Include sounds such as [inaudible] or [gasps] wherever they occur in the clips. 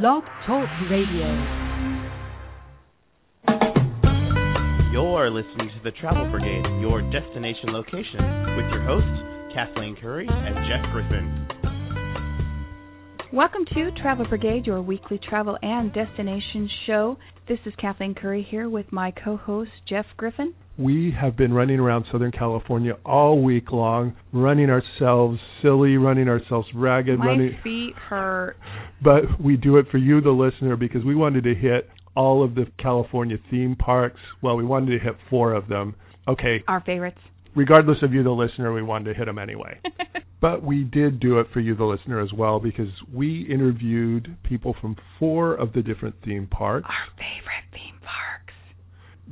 Blog Talk Radio. You're listening to the Travel Brigade, your destination location, with your hosts, Kathleen Curry and Jeff Griffin. Welcome to Travel Brigade, your weekly travel and destination show. This is Kathleen Curry here with my co host, Jeff Griffin. We have been running around Southern California all week long, running ourselves silly, running ourselves ragged, My running. feet hurt. But we do it for you, the listener, because we wanted to hit all of the California theme parks. Well, we wanted to hit four of them. Okay, Our favorites. regardless of you, the listener, we wanted to hit them anyway. [laughs] But we did do it for you, the listener, as well, because we interviewed people from four of the different theme parks. Our favorite theme parks.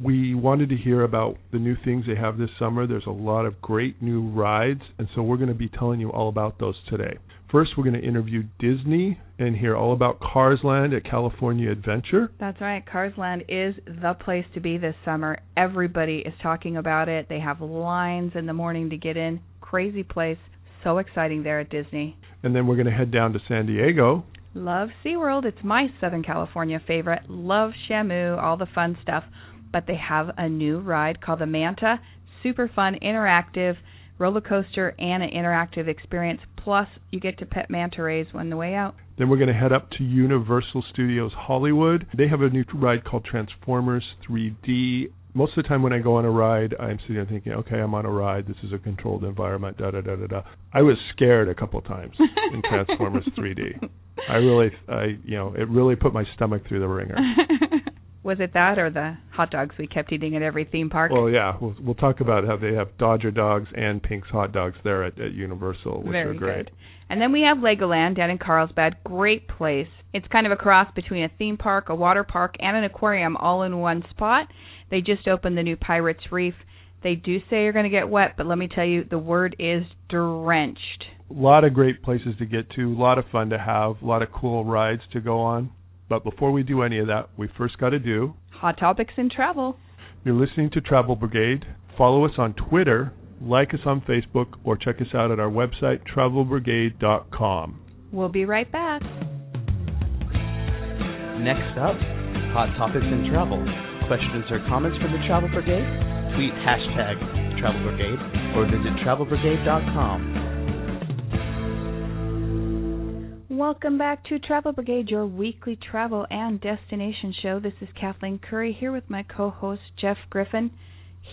We wanted to hear about the new things they have this summer. There's a lot of great new rides, and so we're going to be telling you all about those today. First, we're going to interview Disney and hear all about Cars Land at California Adventure. That's right. Cars Land is the place to be this summer. Everybody is talking about it. They have lines in the morning to get in. Crazy place. So exciting there at Disney. And then we're going to head down to San Diego. Love SeaWorld. It's my Southern California favorite. Love Shamu, all the fun stuff. But they have a new ride called the Manta. Super fun, interactive roller coaster and an interactive experience. Plus, you get to pet manta rays on the way out. Then we're going to head up to Universal Studios Hollywood. They have a new ride called Transformers 3D. Most of the time when I go on a ride, I'm sitting there thinking, okay, I'm on a ride. This is a controlled environment. Da da da da da. I was scared a couple of times in [laughs] Transformers 3D. I really, I you know, it really put my stomach through the wringer. [laughs] Was it that or the hot dogs we kept eating at every theme park? Well, yeah, we'll we'll talk about how they have Dodger dogs and Pink's hot dogs there at, at Universal, which Very are great. good. And then we have Legoland down in Carlsbad. Great place. It's kind of a cross between a theme park, a water park, and an aquarium all in one spot. They just opened the new Pirates Reef. They do say you're going to get wet, but let me tell you, the word is drenched. A lot of great places to get to, a lot of fun to have, a lot of cool rides to go on. But before we do any of that, we first got to do. Hot topics in travel. You're listening to Travel Brigade. Follow us on Twitter, like us on Facebook, or check us out at our website, travelbrigade.com. We'll be right back. Next up, Hot Topics in Travel. Questions or comments for the Travel Brigade? Tweet hashtag Travel Brigade or visit travelbrigade.com. Welcome back to Travel Brigade, your weekly travel and destination show. This is Kathleen Curry here with my co host Jeff Griffin.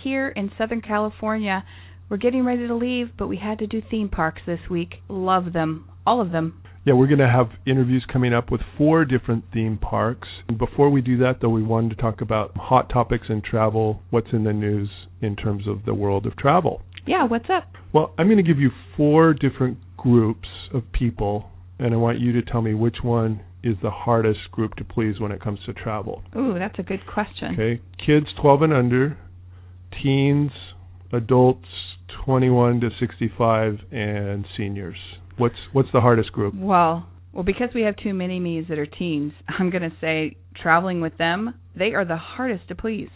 Here in Southern California, we're getting ready to leave, but we had to do theme parks this week. Love them, all of them. Yeah, we're going to have interviews coming up with four different theme parks. Before we do that, though, we wanted to talk about hot topics in travel, what's in the news in terms of the world of travel. Yeah, what's up? Well, I'm going to give you four different groups of people, and I want you to tell me which one is the hardest group to please when it comes to travel. Ooh, that's a good question. Okay, kids 12 and under, teens, adults 21 to 65, and seniors. What's what's the hardest group? Well, well, because we have two mini me's that are teens, [laughs] I'm going to say traveling with them, they are the hardest to please.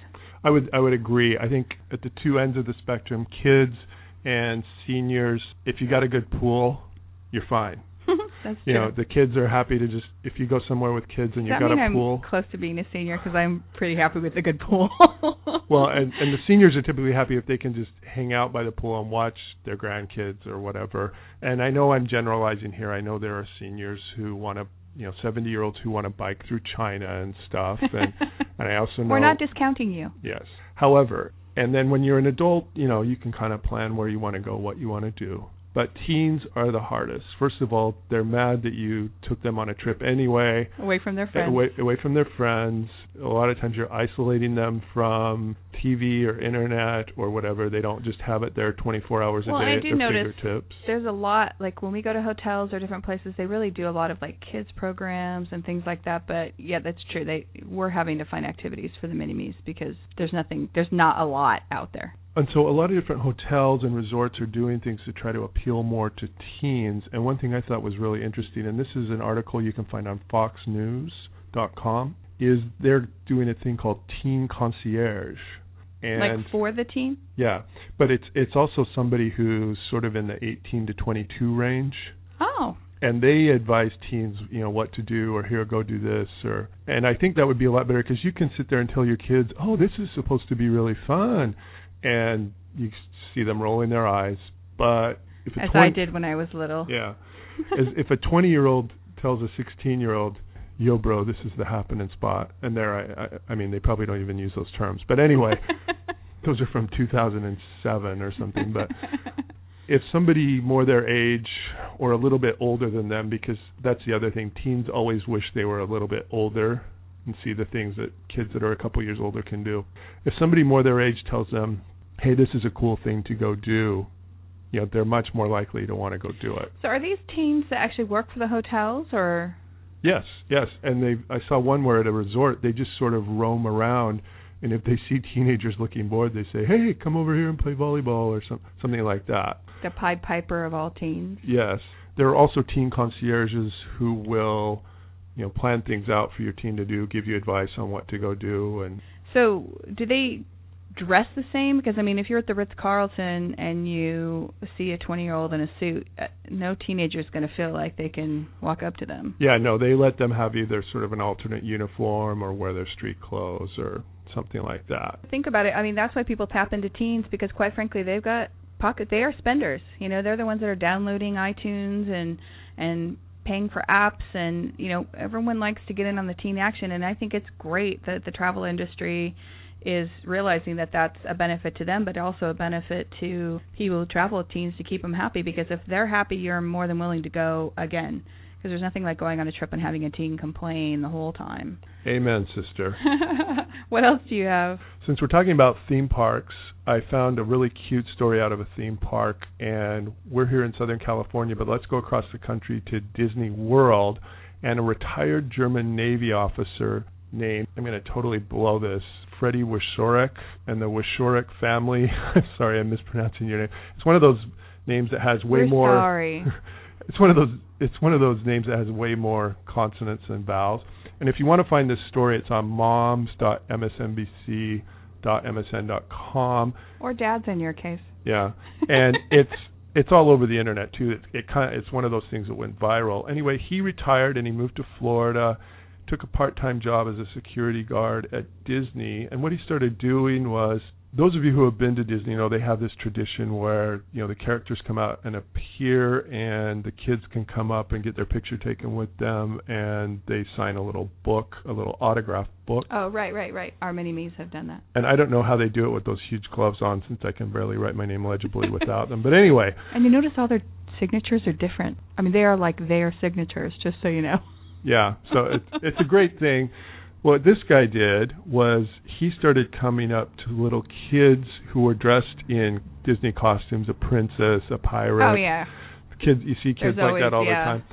I would I would agree. I think at the two ends of the spectrum, kids and seniors, if you got a good pool, you're fine. That's You true. know, the kids are happy to just if you go somewhere with kids and Does you've got a I'm pool. close to being a senior because I'm pretty happy with a good pool? [laughs] Well, and and the seniors are typically happy if they can just hang out by the pool and watch their grandkids or whatever. And I know I'm generalizing here. I know there are seniors who want to, you know, 70 year olds who want to bike through China and stuff. And [laughs] and I also know We're not discounting you. Yes. However, and then when you're an adult, you know, you can kind of plan where you want to go, what you want to do. But teens are the hardest. First of all, they're mad that you took them on a trip anyway, Away from their friends. away away from their friends. A lot of times you're isolating them from TV or internet or whatever. They don't just have it there 24 hours a Well, day I at do their notice fingertips. There's a lot like when we go to hotels or different places, they really do a lot of like kids programs and things like that. But yeah, that's true. They we're having to find activities for the mini me's because there's nothing, there's not a lot out there. And so a lot of different hotels and resorts are doing things to try to appeal more to teens. And one thing I thought was really interesting, and this is an article you can find on foxnews.com, is they're doing a thing called Teen Concierge. And like for the teen. yeah, but it's it's also somebody who's sort of in the 18 to 22 range. Oh, and they advise teens, you know, what to do or here go do this or and I think that would be a lot better because you can sit there and tell your kids, "Oh, this is supposed to be really fun." And you see them rolling their eyes, but if a As 20, I did when I was little. Yeah. [laughs] As if a 20-year-old tells a 16-year-old, "Yo, bro, this is the happening spot," and there, I, I, I mean, they probably don't even use those terms. But anyway, [laughs] those are from 2007 or something. But [laughs] if somebody more their age or a little bit older than them, because that's the other thing, teens always wish they were a little bit older and see the things that kids that are a couple years older can do. If somebody more their age tells them, "Hey, this is a cool thing to go do," you know, they're much more likely to want to go do it. So are these teens that actually work for the hotels or Yes, yes, and they. I saw one where at a resort they just sort of roam around, and if they see teenagers looking bored, they say, "Hey, come over here and play volleyball" or some, something like that. the Pied Piper of all teens? Yes, there are also teen concierges who will, you know, plan things out for your teen to do, give you advice on what to go do, and So do they dress the same? Because I mean, if you're at the Ritz Carlton and you see a 20 year old in a suit, uh, no teenager is going to feel like they can walk up to them. yeah, no, they let them have either sort of an alternate uniform or wear their street clothes or something like that. Think about it. I mean, that's why people tap into teens because, quite frankly, they've got pocket. They are spenders. You know, they're the ones that are downloading iTunes and and paying for apps, and you know, everyone likes to get in on the teen action. And I think it's great that the travel industry is realizing that that's a benefit to them, but also a benefit to people who travel with teens to keep them happy. Because if they're happy, you're more than willing to go again. Because there's nothing like going on a trip and having a teen complain the whole time. Amen, sister. [laughs] what else do you have? Since we're talking about theme parks, I found a really cute story out of a theme park, and we're here in Southern California, but let's go across the country to Disney World. And a retired German Navy officer named, I'm going to totally blow this, Freddie Wischorek and the Wischorek family. [laughs] Sorry, I'm mispronouncing your name. It's one of those names that has way We're more. Sorry. [laughs] it's one of those. It's one of those names that has way more consonants than vowels. And if you want to find this story, it's on moms.msnbc.msn.com. Or dads in your case. Yeah, and [laughs] it's it's all over the internet too. It, it kind of it's one of those things that went viral. Anyway, he retired and he moved to Florida, took a part-time job as a security guard at Disney, and what he started doing was those of you who have been to Disney know they have this tradition where you know the characters come out and appear, and the kids can come up and get their picture taken with them, and they sign a little book, a little autograph book. Oh, right, right, right. Our mini me's have done that. And I don't know how they do it with those huge gloves on, since I can barely write my name legibly without them. But anyway, [laughs] And you notice all their signatures are different. I mean, they are like their signatures, just so you know. Yeah, so it's [laughs] it's a great thing. What this guy did was he started coming up to little kids who were dressed in Disney costumes, a princess, a pirate. Oh yeah. Kids, you see kids There's like always- that all yeah. the time.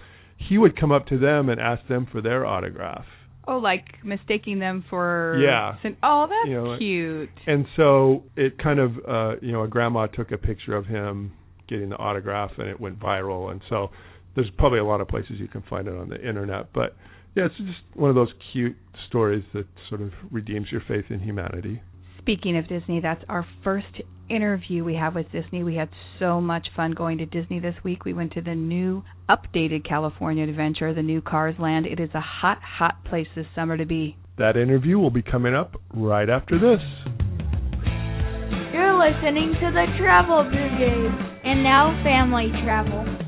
He would come up to them and ask them for their autograph. Oh, like mistaking them for. Yeah. Oh, that's You know, cute. And so it kind of, uh, you know, a grandma took a picture of him getting the autograph, and it went viral. And so there's probably a lot of places you can find it on the internet. But yeah, it's just one of those cute stories that sort of redeems your faith in humanity. Speaking of Disney, that's our first interview we have with Disney. We had so much fun going to Disney this week. We went to the new updated California Adventure, the new Cars Land. It is a hot, hot place this summer to be. That interview will be coming up right after this. You're listening to the Travel Brigade. And now, family travel.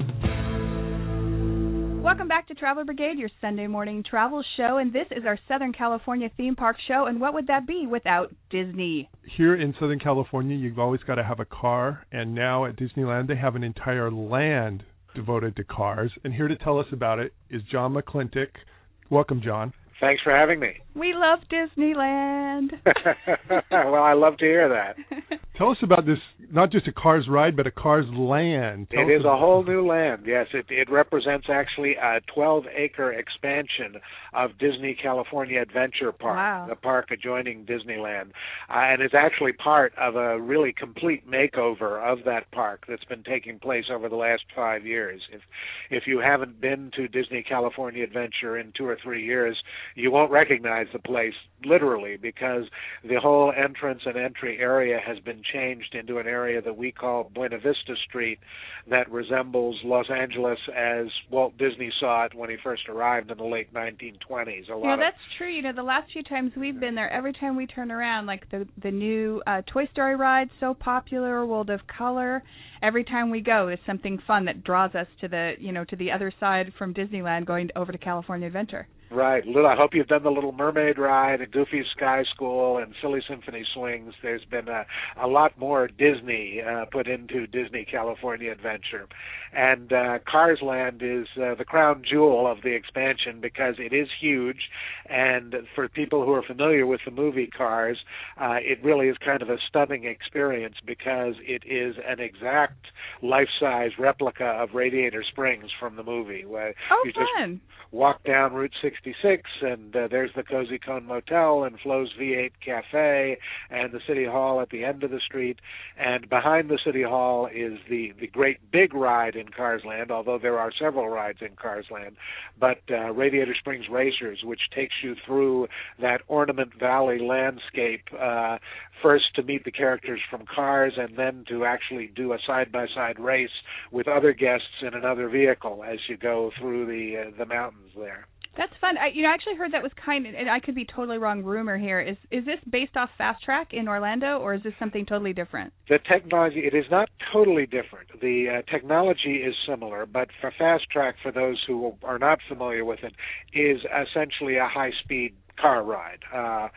Welcome back to Travel Brigade, your Sunday morning travel show, and this is our Southern California theme park show. And what would that be without Disney? Here in Southern California, you've always got to have a car, and now at Disneyland, they have an entire land devoted to cars. And here to tell us about it is John McClintock. Welcome, John. Thanks for having me. We love Disneyland. [laughs] well, I love to hear that. [laughs] Tell us about this, not just a Cars ride, but a Cars land. Tell It us a whole new land. Yes, it it represents actually a 12-acre expansion of Disney California Adventure Park, Wow. the park adjoining Disneyland, uh, and it's actually part of a really complete makeover of that park that's been taking place over the last five years. If if you haven't been to Disney California Adventure in two or three years, you won't recognize the place literally because the whole entrance and entry area has been changed into an area that we call Buena Vista Street that resembles Los Angeles as Walt Disney saw it when he first arrived in the late 1920s. A lot yeah, of that's true. You know, the last few times we've been there, every time we turn around, like the the new uh Toy Story ride, so popular, World of Color. Every time we go, it's something fun that draws us to the you know to the other side from Disneyland, going over to California Adventure. Right. I hope you've done the Little Mermaid ride and Goofy's Sky School and Silly Symphony Swings. There's been a, a lot more Disney uh, put into Disney California Adventure. And uh, Cars Land is uh, the crown jewel of the expansion because it is huge. And for people who are familiar with the movie Cars, uh, it really is kind of a stunning experience because it is an exact life-size replica of Radiator Springs from the movie. Where Oh, you just walk down Route 66, and uh, there's the Cozy Cone Motel and Flo's V8 Cafe, and the City Hall at the end of the street. And behind the City Hall is the the great big ride in Cars Land, although there are several rides in Cars Land. But uh, Radiator Springs Racers, which takes you through that Ornament Valley landscape, uh, first to meet the characters from Cars, and then to actually do a side-by-side race with other guests in another vehicle as you go through the uh, the mountains there. That's fun. I, you know, I actually heard that was kind of, and I could be totally wrong. Rumor here is is this based off Test Track in Orlando, or is this something totally different? The technology it is not totally different. The uh, technology is similar, but for Test Track, for those who are not familiar with it, is essentially a high-speed car ride. Uh,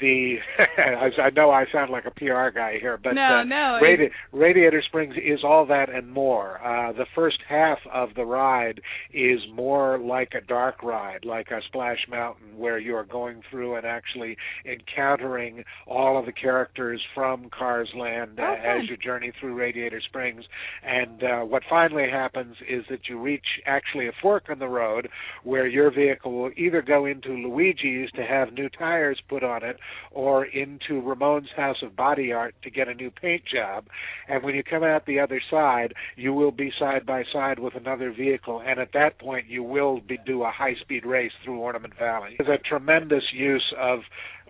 the [laughs] I know I sound like a PR guy here, but no, uh, no, Radi- Radiator Springs is all that and more. Uh, the first half of the ride is more like a dark ride, like a Splash Mountain, where you are going through and actually encountering all of the characters from Cars Land uh, Oh, as you journey through Radiator Springs. And uh, what finally happens is that you reach actually a fork in the road where your vehicle will either go into Luigi's to have new tires put on it or into Ramon's House of Body Art to get a new paint job. And when you come out the other side, you will be side by side with another vehicle, and at that point, you will be do a high speed race through Ornament Valley. It's a tremendous use of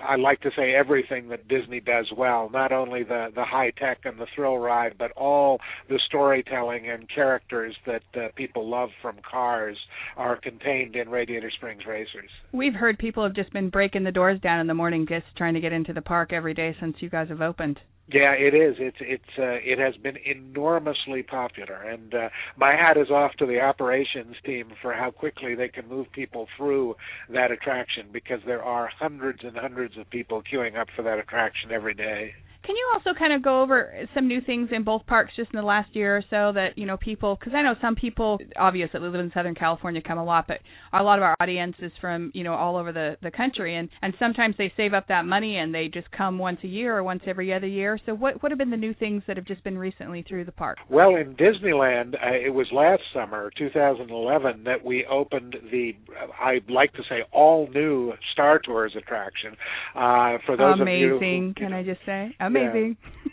I like to say everything that Disney does well, not only the the high tech and the thrill ride, but all the storytelling and characters that uh, people love from Cars are contained in Radiator Springs Racers. We've heard people have just been breaking the doors down in the morning just trying to get into the park every day since you guys have opened. Yeah, it is. It's it's uh, it has been enormously popular, and uh, my hat is off to the operations team for how quickly they can move people through that attraction because there are hundreds and hundreds of people queuing up for that attraction every day. Can you also kind of go over some new things in both parks just in the last year or so that you know people? Because I know some people, obviously, that live in Southern California come a lot, but a lot of our audience is from you know all over the the country, and and sometimes they save up that money and they just come once a year or once every other year. So what what have been the new things that have just been recently through the park? Well, in Disneyland, uh, it was last summer, 2011, that we opened the, I'd like to say, all new Star Tours attraction. Uh, for those Amazing, of you, who, can I just say? Amazing.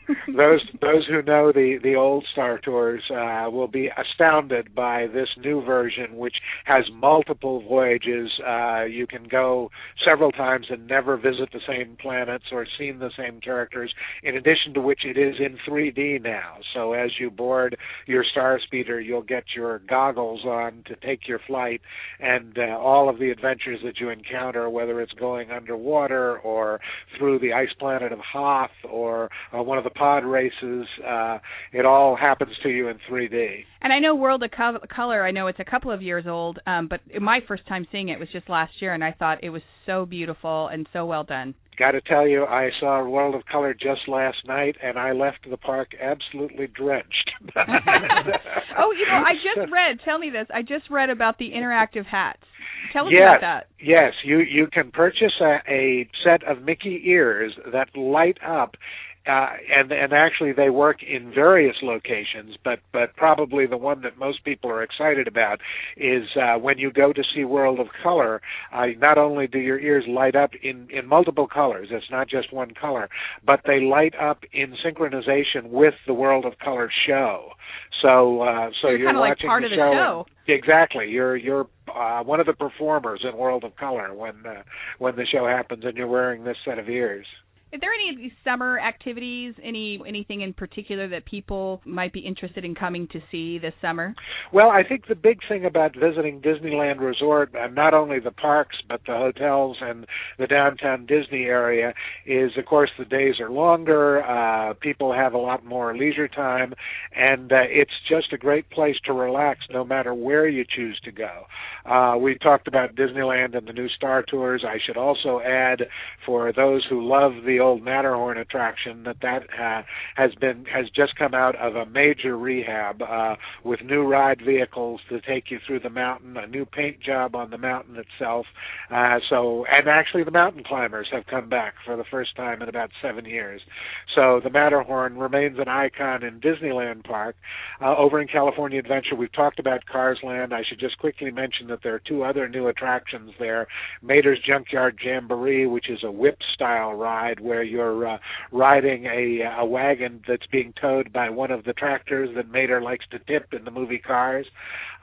[laughs] those those who know the the old Star Tours uh, will be astounded by this new version, which has multiple voyages. Uh, you can go several times and never visit the same planets or seen the same characters. In addition to which, it is in 3D now. So as you board your Star Speeder, you'll get your goggles on to take your flight, and uh, all of the adventures that you encounter, whether it's going underwater or through the ice planet of Hoth or uh, one of the pod races. Uh, it all happens to you in 3D. And I know World of Co- Color. I know it's a couple of years old, um, but my first time seeing it was just last year, and I thought it was so beautiful and so well done. Got to tell you, I saw World of Color just last night, and I left the park absolutely drenched. [laughs] oh, you know, I just read. Tell me this. I just read about the interactive hats. Tell us yes, about that. Yes, you you can purchase a, a set of Mickey ears that light up uh, and and actually they work in various locations, but but probably the one that most people are excited about is uh, when you go to see World of Color. Uh, not only do your ears light up in in multiple colors, it's not just one color, but they light up in synchronization with the World of Color show. So uh, so you're, you're watching like part the of the show. show. and- exactly, you're you're uh, one of the performers in World of Color when uh, when the show happens, and you're wearing this set of ears. Is there any of these summer activities, any anything in particular that people might be interested in coming to see this summer? Well, I think the big thing about visiting Disneyland Resort, and not only the parks but the hotels and the downtown Disney area, is of course the days are longer. Uh, people have a lot more leisure time, and uh, it's just a great place to relax, no matter where you choose to go. Uh, we talked about Disneyland and the new Star Tours. I should also add, for those who love the old Matterhorn attraction that that uh, has been has just come out of a major rehab uh, with new ride vehicles to take you through the mountain, a new paint job on the mountain itself. Uh, so and actually the mountain climbers have come back for the first time in about seven years. So the Matterhorn remains an icon in Disneyland Park. Uh, over in California Adventure, we've talked about Cars Land. I should just quickly mention that there are two other new attractions there: Mater's Junkyard Jamboree, which is a whip style ride where where you're uh, riding a, a wagon that's being towed by one of the tractors that Mater likes to tip in the movie Cars,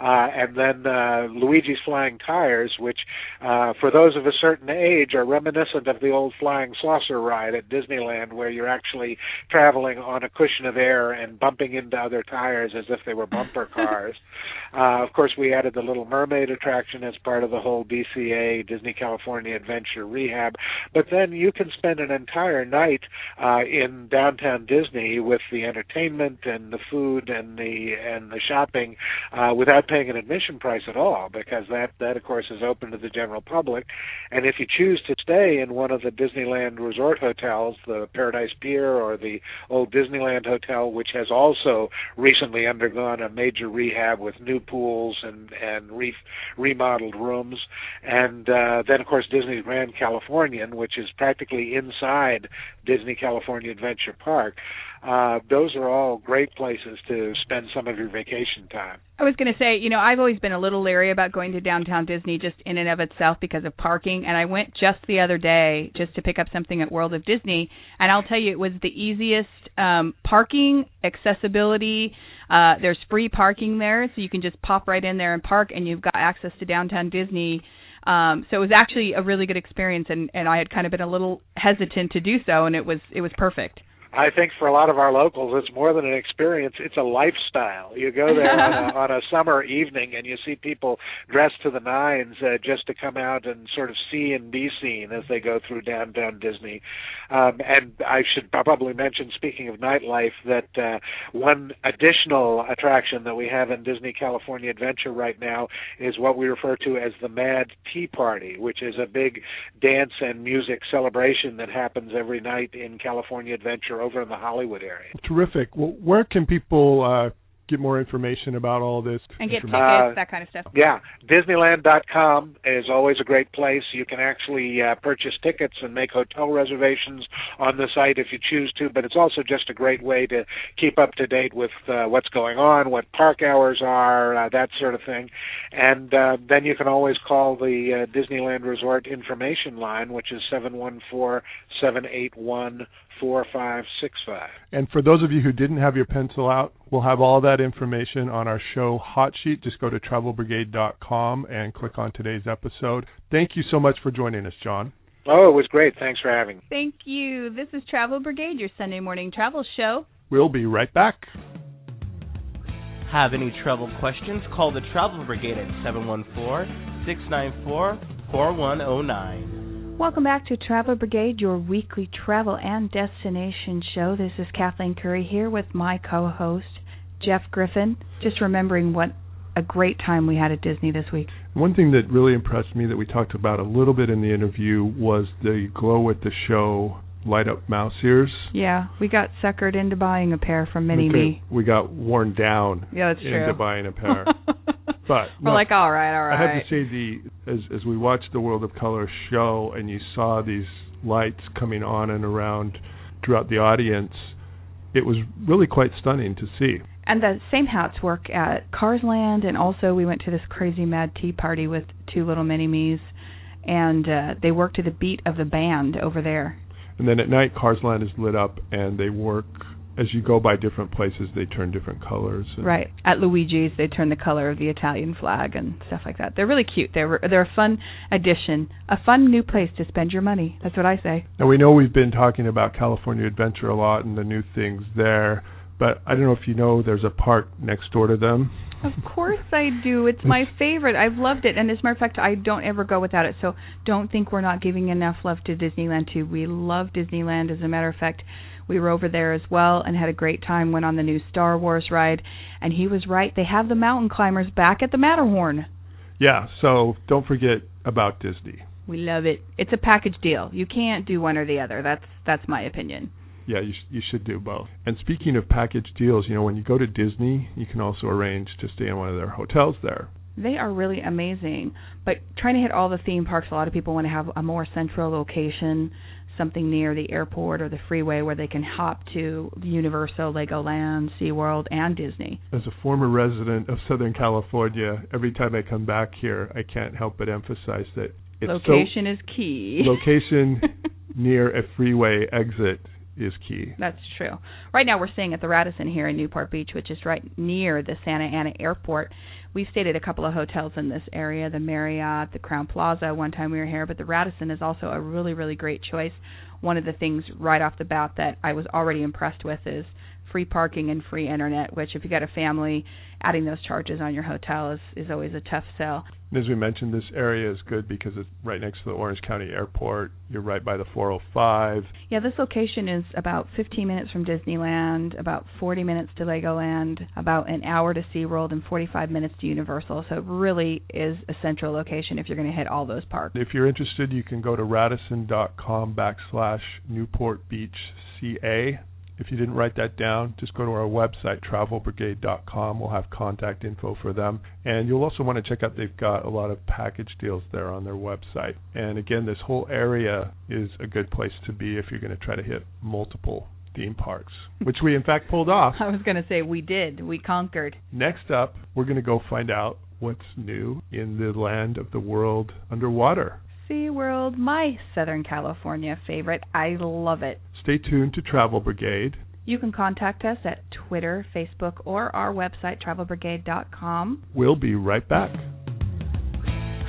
uh, and then uh, Luigi's Flying Tires, which uh, for those of a certain age are reminiscent of the old flying saucer ride at Disneyland, where you're actually traveling on a cushion of air and bumping into other tires as if they were bumper [laughs] cars. uh, of course, we added the Little Mermaid attraction as part of the whole DCA Disney California Adventure rehab, but then you can spend an entire night uh, in downtown Disney with the entertainment and the food and the and the shopping uh, without paying an admission price at all, because that that of course is open to the general public. And if you choose to stay in one of the Disneyland resort hotels, the Paradise Pier or the old Disneyland Hotel, which has also recently undergone a major rehab with new pools and and re- remodeled rooms, and uh, then of course Disney's Grand Californian, which is practically inside Disney California Adventure Park. Uh, those are all great places to spend some of your vacation time. I was going to say, you know, I've always been a little leery about going to downtown Disney just in and of itself because of parking, and I went just the other day just to pick up something at World of Disney, and I'll tell you, it was the easiest um, parking accessibility. Uh, there's free parking there, so you can just pop right in there and park, and you've got access to downtown Disney um, so it was actually a really good experience, and and I had kind of been a little hesitant to do so, and it was it was perfect. I think for a lot of our locals, it's more than an experience; it's a lifestyle. You go there on, a, [laughs] on a summer evening, and you see people dressed to the nines uh, just to come out and sort of see and be seen as they go through downtown Disney. Um, and I should probably mention, speaking of nightlife, that uh, one additional attraction that we have in Disney California Adventure right now is what we refer to as the Mad T Party, which is a big dance and music celebration that happens every night in California Adventure over in the Hollywood area. Terrific. Well, where can people uh, get more information about all this and get tickets, uh, that kind of stuff. Yeah, Disneyland.com is always a great place. You can actually uh, purchase tickets and make hotel reservations on the site if you choose to. But it's also just a great way to keep up to date with uh, what's going on, what park hours are, uh, that sort of thing. And uh, then you can always call the uh, Disneyland Resort information line, which is seven one four seven eight one four five six five. And for those of you who didn't have your pencil out, we'll have all that information on our show hot sheet. Just go to travelbrigade.com and click on today's episode. Thank you so much for joining us, John. Oh, it was great. Thanks for having me. Thank you. This is Travel Brigade, your Sunday morning travel show. We'll be right back. Have any travel questions? Call the Travel Brigade at 714 694 4109. Welcome back to Travel Brigade, your weekly travel and destination show. This is Kathleen Curry here with my co host, Jeff Griffin. Just remembering what a great time we had at Disney this week. One thing that really impressed me that we talked about a little bit in the interview was the glow at the show light up mouse ears. Yeah, we got suckered into buying a pair from Mini Me. We got worn down yeah, that's into true. buying a pair. [laughs] But we're no, like, all right, all right. I have to say, the as as we watched the World of Color show, and you saw these lights coming on and around throughout the audience, it was really quite stunning to see. And the same hats work at Cars Land, and also we went to this crazy mad tea party with two little mini me's, and uh, they work to the beat of the band over there. And then at night, Cars Land is lit up, and they work as you go by different places, they turn different colors. Right. At Luigi's, they turn the color of the Italian flag and stuff like that. They're really cute. They're they're a fun addition, a fun new place to spend your money. That's what I say. Now we know we've been talking about California Adventure a lot and the new things there, but I don't know if you know there's a park next door to them. Of course I do. It's my [laughs] favorite. I've loved it, and as a matter of fact, I don't ever go without it. So don't think we're not giving enough love to Disneyland too. We love Disneyland. As a matter of fact, we were over there as well and had a great time. Went on the new Star Wars ride, and he was right. They have the mountain climbers back at the Matterhorn. Yeah, so don't forget about Disney. We love it. It's a package deal. You can't do one or the other. That's that's my opinion. Yeah, you sh- you should do both. And speaking of package deals, you know, when you go to Disney, you can also arrange to stay in one of their hotels there. They are really amazing. But trying to hit all the theme parks, a lot of people want to have a more central location, something near the airport or the freeway where they can hop to Universal, Legoland, SeaWorld, and Disney. As a former resident of Southern California, every time I come back here, I can't help but emphasize that it's location so, is key. location [laughs] near a freeway exit is key. That's true. Right now we're staying at the Radisson here in Newport Beach, which is right near the Santa Ana Airport. We stayed at a couple of hotels in this area, the Marriott, the Crowne Plaza one time we were here, but the Radisson is also a really, really great choice. One of the things right off the bat that I was already impressed with is free parking and free internet, which if you got a family, adding those charges on your hotel is, is always a tough sell. And as we mentioned, this area is good because it's right next to the Orange County Airport. You're right by the 405. Yeah, this location is about 15 minutes from Disneyland, about 40 minutes to Legoland, about an hour to SeaWorld, and 45 minutes to Universal. So it really is a central location if you're going to hit all those parks. If you're interested, you can go to radisson.com backslash Newport Beach CA if you didn't write that down, just go to our website, travelbrigade.com. We'll have contact info for them. And you'll also want to check out, they've got a lot of package deals there on their website. And again, this whole area is a good place to be if you're going to try to hit multiple theme parks, [laughs] which we in fact pulled off. I was going to say we did. We conquered. Next up, we're going to go find out what's new in the land of the world underwater. SeaWorld, my Southern California favorite. I love it. Stay tuned to Travel Brigade. You can contact us at Twitter, Facebook, or our website, travelbrigade.com. We'll be right back.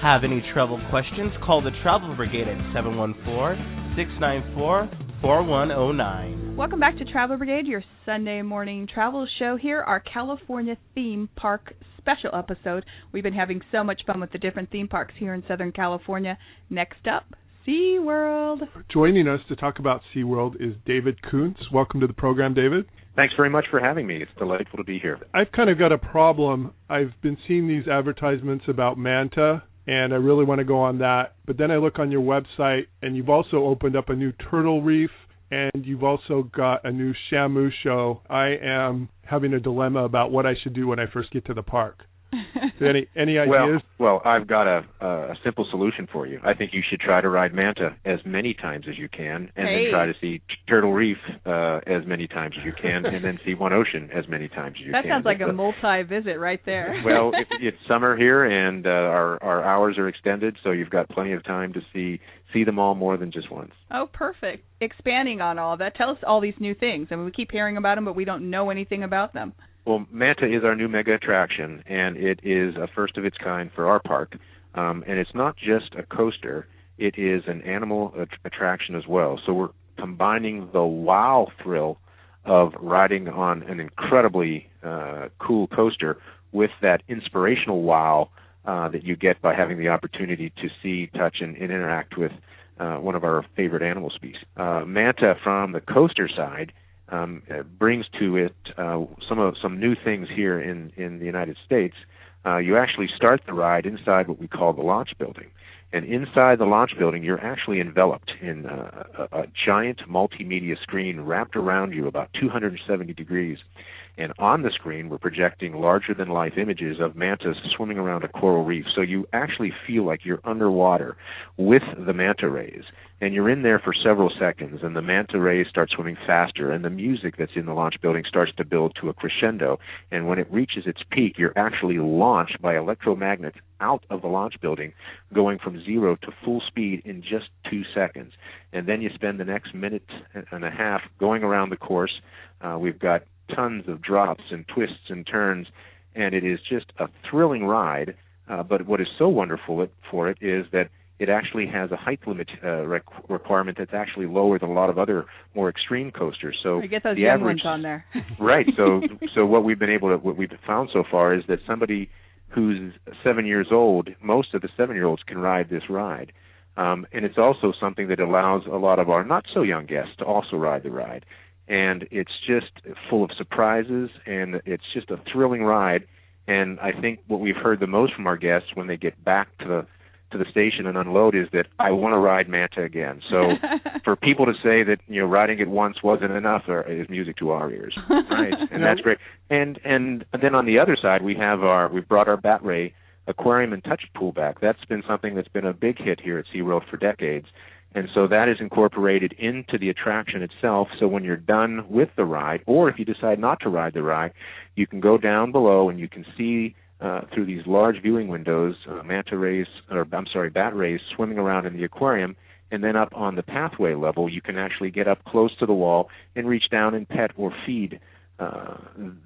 Have any travel questions? Call the Travel Brigade at 714 694 4109. Welcome back to Travel Brigade, your Sunday morning travel show here, our California theme park special episode. We've been having so much fun with the different theme parks here in Southern California. Next up, SeaWorld. Joining us to talk about SeaWorld is David Koontz. Welcome to the program, David. Thanks very much for having me. It's delightful to be here. I've kind of got a problem. I've been seeing these advertisements about Manta, and I really want to go on that. But then I look on your website, and you've also opened up a new turtle reef, and you've also got a new Shamu show. I am having a dilemma about what I should do when I first get to the park. [laughs] any any ideas? Well, well, I've got a a simple solution for you. I think you should try to ride Manta as many times as you can, and hey. then try to see Turtle Reef uh, as many times as you can, and then see One Ocean as many times as you that can. That sounds like It's a multi-visit right there. [laughs] well, it, it's summer here, and uh, our our hours are extended, so you've got plenty of time to see see them all more than just once. Oh, perfect. Expanding on all that, tell us all these new things. I mean, we keep hearing about them, but we don't know anything about them. Well, Manta is our new mega attraction, and it is a first of its kind for our park. Um, and it's not just a coaster; it is an animal att- attraction as well. So we're combining the wow thrill of riding on an incredibly uh, cool coaster with that inspirational wow uh, that you get by having the opportunity to see, touch, and, and interact with uh, one of our favorite animal species. Uh, Manta, from the coaster side, um, uh, brings to it uh, some of some new things here in in the United States. Uh, you actually start the ride inside what we call the launch building, and inside the launch building, you're actually enveloped in a, a giant multimedia screen wrapped around you about 270 degrees, And on the screen, we're projecting larger than life images of mantas swimming around a coral reef. So you actually feel like you're underwater with the manta rays. And you're in there for several seconds, and the manta rays start swimming faster, and the music that's in the launch building starts to build to a crescendo. And when it reaches its peak, you're actually launched by electromagnets out of the launch building, going from zero to full speed in just two seconds. And then you spend the next minute and a half going around the course. Uh, we've got tons of drops and twists and turns, and it is just a thrilling ride. Uh, but what is so wonderful it, for it is that it actually has a height limit uh, rec- requirement that's actually lower than a lot of other more extreme coasters. So I get those the young average, ones on there. [laughs] right. So [laughs] so what we've been able to what we've found so far is that somebody who's seven years old, most of the seven year olds can ride this ride. Um, and it's also something that allows a lot of our not so young guests to also ride the ride. And it's just full of surprises and it's just a thrilling ride. And I think what we've heard the most from our guests when they get back to the to the station and unload is that I want to ride Manta again. So [laughs] for people to say that you know riding it once wasn't enough uh, is music to our ears, [laughs] right? And that's great. And and then on the other side we have our we've brought our Bat Ray aquarium and touch pool back. That's been something that's been a big hit here at SeaWorld for decades. And so that is incorporated into the attraction itself. So when you're done with the ride, or if you decide not to ride the ride, you can go down below and you can see uh, through these large viewing windows, uh, manta rays, or I'm sorry, bat rays swimming around in the aquarium, and then up on the pathway level, you can actually get up close to the wall and reach down and pet or feed uh,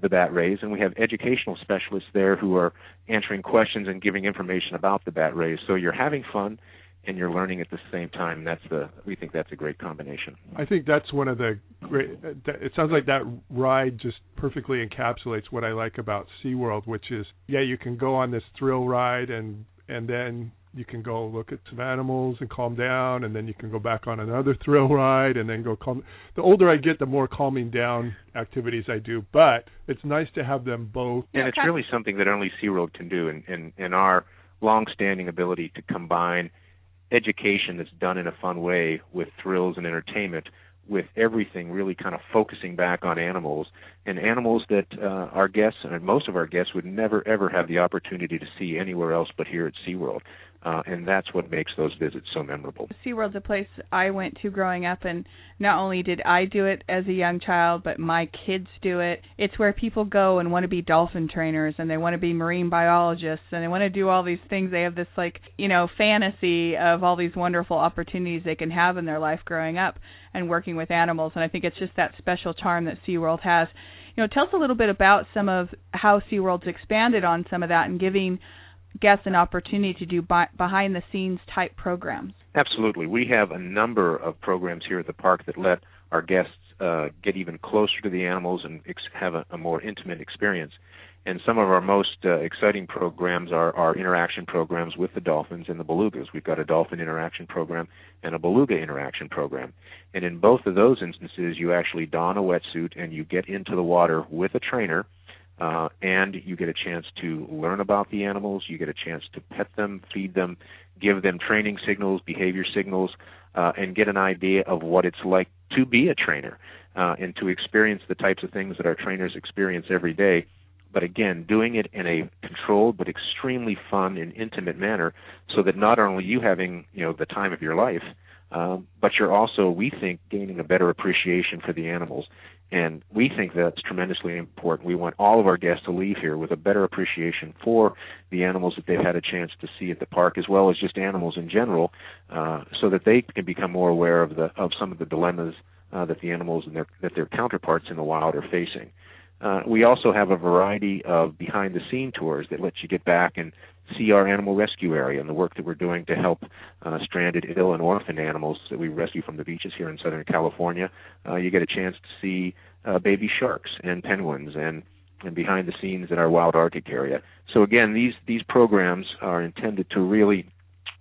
the bat rays. And we have educational specialists there who are answering questions and giving information about the bat rays. So you're having fun and you're learning at the same time. That's the we think that's a great combination. I think that's one of the great. It sounds like that ride just perfectly encapsulates what I like about SeaWorld, which is yeah, you can go on this thrill ride and and then you can go look at some animals and calm down, and then you can go back on another [laughs] thrill ride, and then go calm. The older I get, the more calming down activities I do. But it's nice to have them both. And it's really something that only SeaWorld can do, and and, and our long-standing ability to combine education that's done in a fun way with thrills and entertainment with everything really kind of focusing back on animals and animals that uh, our guests and most of our guests would never ever have the opportunity to see anywhere else but here at SeaWorld. Uh, and that's what makes those visits so memorable. SeaWorld's a place I went to growing up, and not only did I do it as a young child, but my kids do it. It's where people go and want to be dolphin trainers, and they want to be marine biologists, and they want to do all these things. They have this, like, you know, fantasy of all these wonderful opportunities they can have in their life growing up and working with animals. And I think it's just that special charm that SeaWorld has. You know, tell us a little bit about some of how SeaWorld's expanded on some of that and giving guests an opportunity to do bi- behind the scenes type programs. Absolutely. We have a number of programs here at the park that let our guests uh, get even closer to the animals and ex- have a, a, more intimate experience. And some of our most uh, exciting programs are our interaction programs with the dolphins and the belugas. We've got a dolphin interaction program and a beluga interaction program. And in both of those instances, you actually don a wetsuit and you get into the water with a trainer uh, and you get a chance to learn about the animals. You get a chance to pet them, feed them, give them training signals, behavior signals, uh, and get an idea of what it's like to be a trainer uh, and to experience the types of things that our trainers experience every day. But again, doing it in a controlled but extremely fun and intimate manner, so that not only you having you know the time of your life, um, but you're also, we think, gaining a better appreciation for the animals. And we think that's tremendously important. We want all of our guests to leave here with a better appreciation for the animals that they've had a chance to see at the park, as well as just animals in general, uh, so that they can become more aware of the of some of the dilemmas uh, that the animals and their that their counterparts in the wild are facing. Uh, we also have a variety of behind the scene tours that let you get back and see our animal rescue area and the work that we're doing to help uh, stranded, ill, and orphan animals that we rescue from the beaches here in Southern California. Uh, you get a chance to see uh, baby sharks and penguins and and behind the scenes in our wild Arctic area. So again, these these programs are intended to really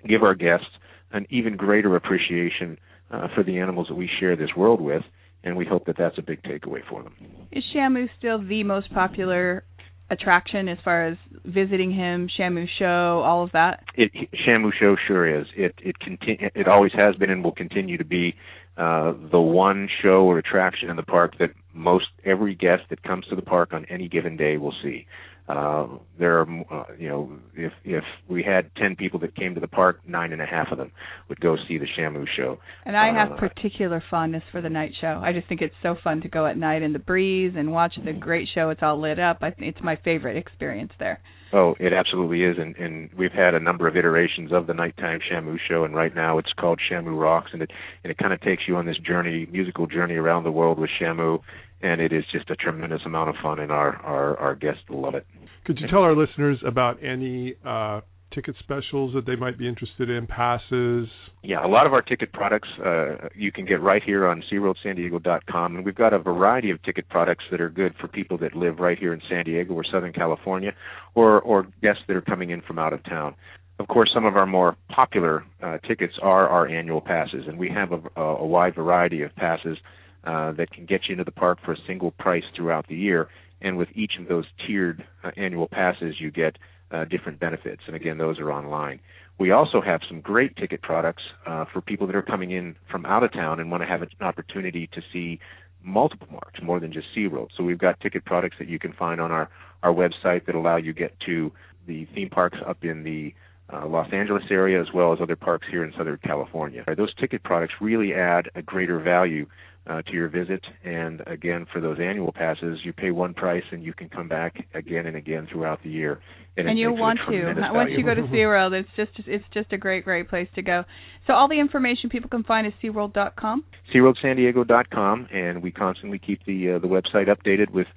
give our guests an even greater appreciation uh, for the animals that we share this world with, and we hope that that's a big takeaway for them. Is Shamu still the most popular attraction as far as visiting him, Shamu show, all of that? It Shamu show sure is. It it continue it always has been and will continue to be uh, the one show or attraction in the park that most every guest that comes to the park on any given day will see. Uh, there are, uh, you know, if if we had ten people that came to the park, nine and a half of them would go see the Shamu show. And I have Uh, particular fondness for the night show. I just think it's so fun to go at night in the breeze and watch the great show. It's all lit up. I think it's my favorite experience there. Oh, it absolutely is, and, and we've had a number of iterations of the nighttime Shamu show, and right now it's called Shamu Rocks, and it and it kind of takes you on this journey, musical journey around the world with Shamu, and it is just a tremendous amount of fun, and our our our guests love it. Could you tell our listeners about any uh, ticket specials that they might be interested in? Passes. Yeah, a lot of our ticket products uh, you can get right here on SeaWorldSanDiego.com, and we've got a variety of ticket products that are good for people that live right here in San Diego or Southern California, or or guests that are coming in from out of town. Of course, some of our more popular uh, tickets are our annual passes, and we have a, a wide variety of passes uh, that can get you into the park for a single price throughout the year. And with each of those tiered uh, annual passes, you get uh, different benefits. And again, those are online. We also have some great ticket products uh, for people that are coming in from out of town and want to have an opportunity to see multiple marks, more than just SeaWorld. So we've got ticket products that you can find on our, our website that allow you get to the theme parks up in the uh, Los Angeles area as well as other parks here in Southern California. Those ticket products really add a greater value uh, to your visit. And again, for those annual passes, you pay one price and you can come back again and again throughout the year. And, and you'll makes it a want to once you go to SeaWorld. It's just it's just a great great place to go. So all the information people can find is SeaWorld.com. SeaWorldSanDiego.com, and we constantly keep the uh, the website updated with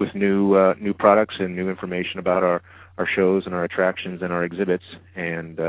with new uh, new products and new information about our our shows and our attractions and our exhibits. And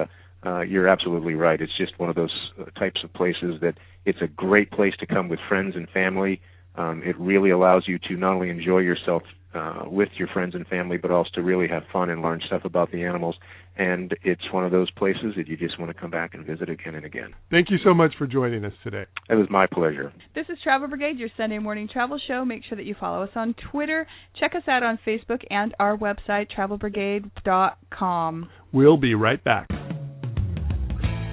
uh, you're absolutely right. It's just one of those uh, types of places that it's a great place to come with friends and family. Um, it really allows you to not only enjoy yourself uh, with your friends and family, but also to really have fun and learn stuff about the animals. And it's one of those places that you just want to come back and visit again and again. Thank you so much for joining us today. It was my pleasure. This is Travel Brigade, your Sunday morning travel show. Make sure that you follow us on Twitter. Check us out on Facebook and our website, travelbrigade.com. We'll be right back.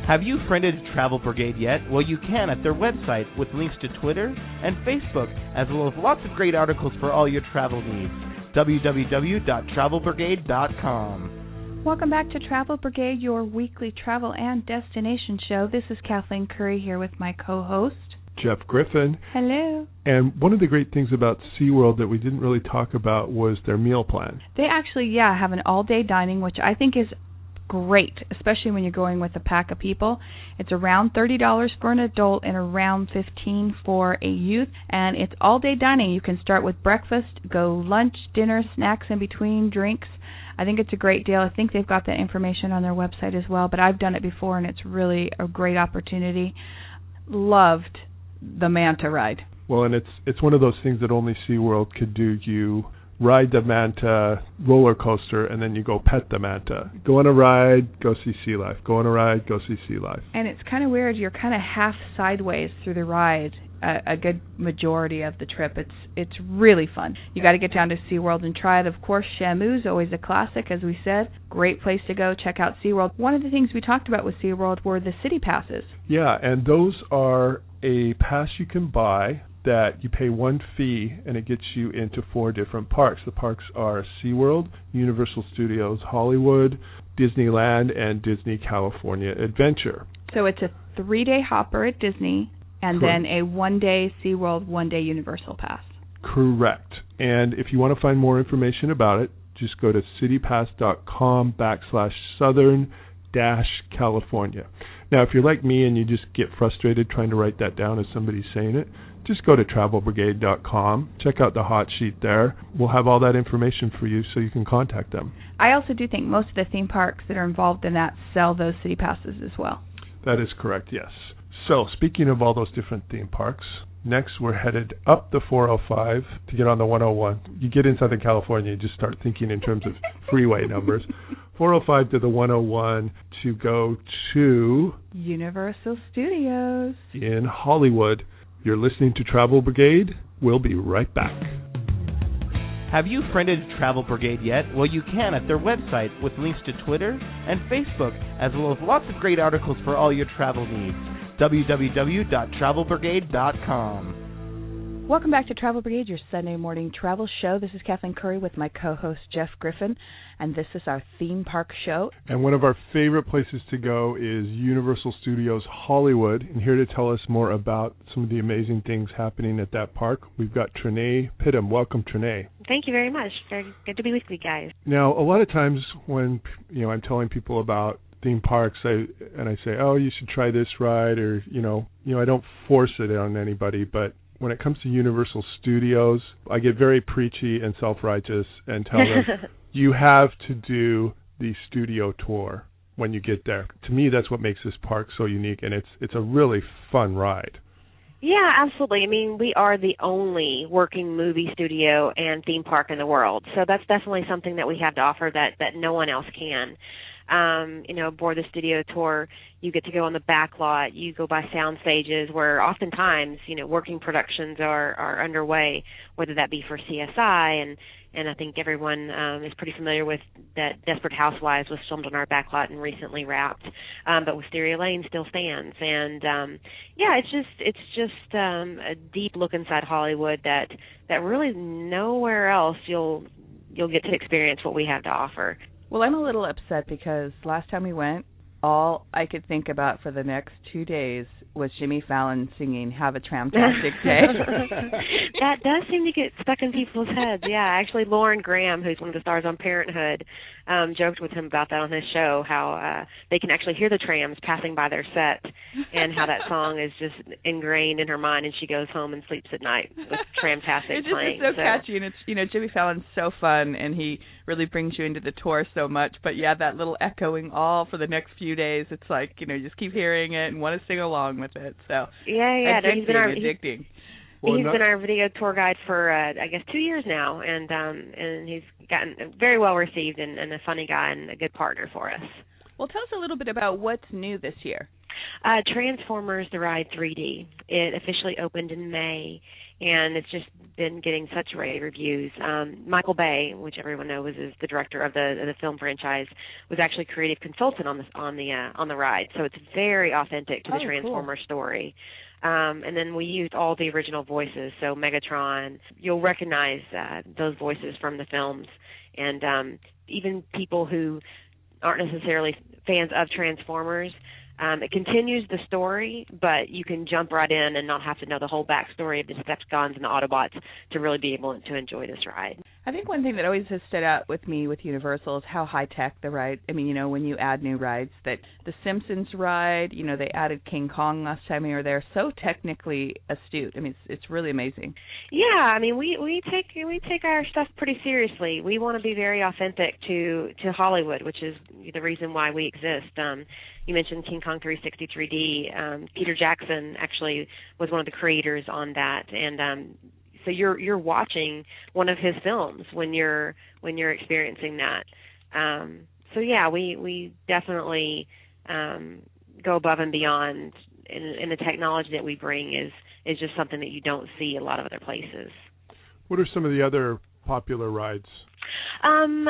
Have you friended Travel Brigade yet? Well, you can at their website with links to Twitter and Facebook, as well as lots of great articles for all your travel needs. www.travelbrigade.com. Welcome back to Travel Brigade, your weekly travel and destination show. This is Kathleen Curry here with my co host. Jeff Griffin. Hello. And one of the great things about SeaWorld that we didn't really talk about was their meal plan. They actually, yeah, have an all day dining, which I think is great, especially when you're going with a pack of people. It's around $30 for an adult and around 15 for a youth, and it's all day dining. You can start with breakfast, go lunch, dinner, snacks in between, drinks. I think it's a great deal. I think they've got that information on their website as well, but I've done it before and it's really a great opportunity. Loved the Manta ride. Well, and it's it's one of those things that only SeaWorld could do. You ride the manta roller coaster and then you go pet the manta. Go on a ride, go see sea life. Go on a ride, go see sea life. And it's kind of weird. You're kind of half sideways through the ride a, a good majority of the trip. It's it's really fun. You got to get down to SeaWorld and try it. Of course, Shamu's always a classic, as we said. Great place to go. Check out SeaWorld. One of the things we talked about with SeaWorld were the city passes. Yeah, and those are a pass you can buy that you pay one fee and it gets you into four different parks. The parks are SeaWorld, Universal Studios Hollywood, Disneyland, and Disney California Adventure. So it's a three day hopper at Disney and Correct. then a one day SeaWorld, one day Universal pass. Correct. And if you want to find more information about it, just go to citypass.com backslash southern dash California. Now, if you're like me and you just get frustrated trying to write that down as somebody's saying it, just go to travelbrigade.com. Check out the hot sheet there. We'll have all that information for you so you can contact them. I also do think most of the theme parks that are involved in that sell those city passes as well. That is correct, yes. So, speaking of all those different theme parks, next we're headed up the 405 to get on the 101. You get in Southern California, you just start thinking in terms of freeway numbers. [laughs] 405 to the 101 to go to Universal Studios. in Hollywood. You're listening to Travel Brigade. We'll be right back. Have you friended Travel Brigade yet? Well, you can at their website with links to Twitter and Facebook, as well as lots of great articles for all your travel needs. www.travelbrigade.com. Welcome back to Travel Brigade, your Sunday morning travel show. This is Kathleen Curry with my co-host Jeff Griffin, and this is our theme park show. And one of our favorite places to go is Universal Studios Hollywood. And here to tell us more about some of the amazing things happening at that park, we've got Trinae Pittum. Welcome, Trinae. Thank you very much. Very good to be with you guys. Now, a lot of times when you know I'm telling people about theme parks, I and I say, "Oh, you should try this ride," or you know, you know, I don't force it on anybody, but when it comes to Universal Studios, I get very preachy and self-righteous and tell them [laughs] you have to do the studio tour when you get there. To me, that's what makes this park so unique, and it's it's a really fun ride. Yeah, absolutely. I mean, we are the only working movie studio and theme park in the world, so that's definitely something that we have to offer that that no one else can um, you know, aboard the studio tour, you get to go on the back lot, you go by sound stages where oftentimes, you know, working productions are, are underway, whether that be for CSI and and I think everyone um, is pretty familiar with that Desperate Housewives was filmed on our back lot and recently wrapped. Um, but Wisteria Lane still stands. And um yeah, it's just it's just um a deep look inside Hollywood that that really nowhere else you'll you'll get to experience what we have to offer. Well, I'm a little upset because last time we went, all I could think about for the next two days was Jimmy Fallon singing "Have a Tramtastic [laughs] Day." [laughs] that does seem to get stuck in people's heads. Yeah, actually, Lauren Graham, who's one of the stars on Parenthood, um, joked with him about that on his show. How uh, they can actually hear the trams passing by their set, and how that song is just ingrained in her mind, and she goes home and sleeps at night with Tramtastic [laughs] it's just, playing. It's so, so catchy, and it's you know Jimmy Fallon's so fun, and he really brings you into the tour so much. But yeah, that little echoing all for the next few days. It's like you know you just keep hearing it and want to sing along with it. So yeah, yeah, addicting, he's been our, addicting. He's, Well, he's not- been our video tour guide for uh, I guess two years now, and um, and he's gotten very well received and, and a funny guy and a good partner for us. Well, tell us a little bit about what's new this year. Uh, Transformers: The Ride 3D. It officially opened in May, and it's just been getting such rave reviews. Um, Michael Bay, which everyone knows is the director of the of the film franchise, was actually creative consultant on the on the uh, on the ride, so it's very authentic to Oh, the cool. Story. Um, and then we used all the original voices, so Megatron. You'll recognize uh, those voices from the films, and um, even people who aren't necessarily fans of Transformers. Um, it continues the story, but you can jump right in and not have to know the whole backstory of the Decepticons and the Autobots to really be able to enjoy this ride. I think one thing that always has stood out with me with Universal is how high tech the ride. I mean, you know, when you add new rides, that the Simpsons ride, you know, they added King Kong last time we were there. So technically astute. I mean, it's it's really amazing. Yeah, I mean we we take we take our stuff pretty seriously. We want to be very authentic to to Hollywood, which is the reason why we exist. Um you mentioned King Kong 360 3D. Um Peter Jackson actually was one of the creators on that and um so you're you're watching one of his films when you're when you're experiencing that. Um so yeah, we we definitely um go above and beyond and, and the technology that we bring is is just something that you don't see a lot of other places. What are some of the other popular rides? Um,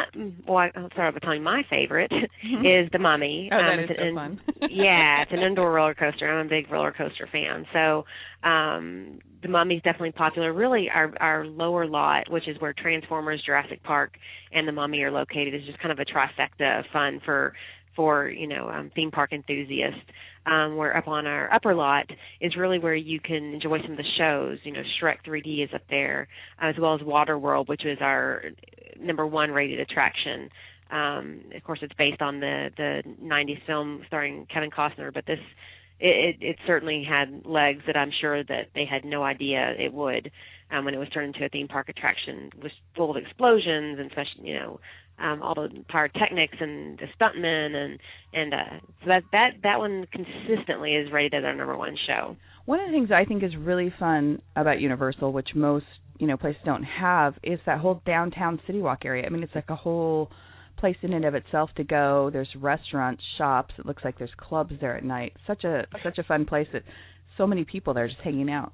well, I- I'll start by telling you my favorite [laughs] is the Mummy. Oh, that um, is it's so an- fun. [laughs] [laughs] yeah, it's an indoor roller coaster. I'm a big roller coaster fan, so um, the Mummy's definitely popular. Really, our our lower lot, which is where Transformers, Jurassic Park, and the Mummy are located, is just kind of a trifecta of fun for for you know um, theme park enthusiasts. Um, where up on our upper lot is really where you can enjoy some of the shows. You know, Shrek 3D is up there, as well as Waterworld, which is our number one rated attraction. Um, of course, it's based on the the '90s film starring Kevin Costner, but this it, it, it certainly had legs that I'm sure that they had no idea it would um, when it was turned into a theme park attraction. Was full of explosions and especially you know um, all the pyrotechnics and the stuntmen and and uh, so that that that one consistently is rated as our number one show. One of the things I think is really fun about Universal, which most you know places don't have, is that whole downtown City Walk area. I mean, it's like a whole place in and of itself to go. There's restaurants, shops. It looks like there's clubs there at night. Such a such a fun place that so many people there just hanging out.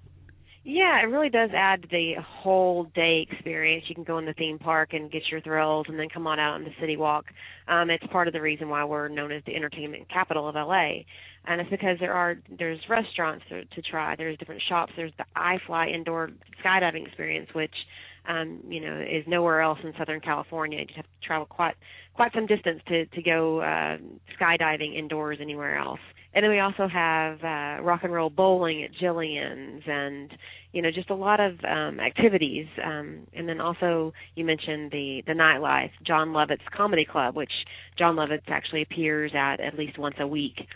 Yeah, it really does add to the whole day experience. You can go in the theme park and get your thrills, and then come on out on the City Walk. Um, it's part of the reason why we're known as the entertainment capital of LA, and it's because there are there's restaurants to, to try, there's different shops, there's the iFly indoor skydiving experience, which um, you know is nowhere else in Southern California. You have to travel quite quite some distance to to go uh, skydiving indoors anywhere else. And then we also have uh, rock and roll bowling at Jillian's, and you know just a lot of um, activities. Um, and then also you mentioned the the nightlife, Jon Lovitz Comedy Club, which Jon Lovitz actually appears at at least once a week.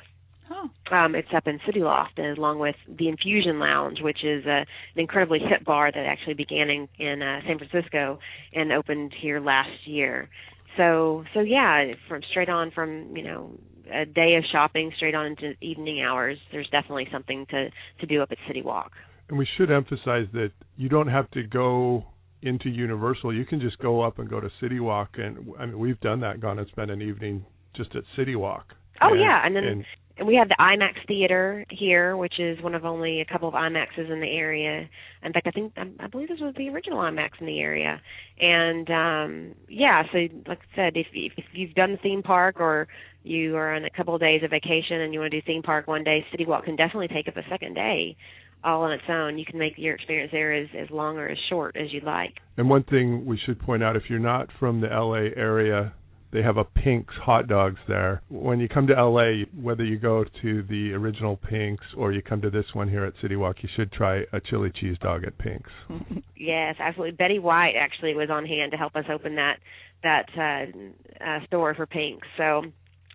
Oh. Um, it's up in City Loft, along with the Infusion Lounge, which is a, an incredibly hip bar that actually began in, in uh, San Francisco and opened here last year. So, so yeah, from straight on from you know a day of shopping straight on into evening hours, there's definitely something to to do up at City Walk. And we should emphasize that you don't have to go into Universal. You can just go up and go to City Walk, and I mean we've done that, gone and spent an evening just at City Walk. Oh and, yeah, and then and and we have the IMAX theater here, which is one of only a couple of IMAXs in the area. In fact, I think I believe this was the original IMAX in the area. And um yeah, so like I said, if if you've done the theme park or you are on a couple of days of vacation and you want to do theme park one day, City Walk can definitely take up a second day all on its own. You can make your experience there as as long or as short as you'd like. And one thing we should point out if you're not from the LA area, they have a Pink's hot dogs there. When you come to LA, whether you go to the original Pink's or you come to this one here at City Walk, you should try a chili cheese dog at Pink's. [laughs] Yes, absolutely. Betty White actually was on hand to help us open that that uh, uh store for Pink's. So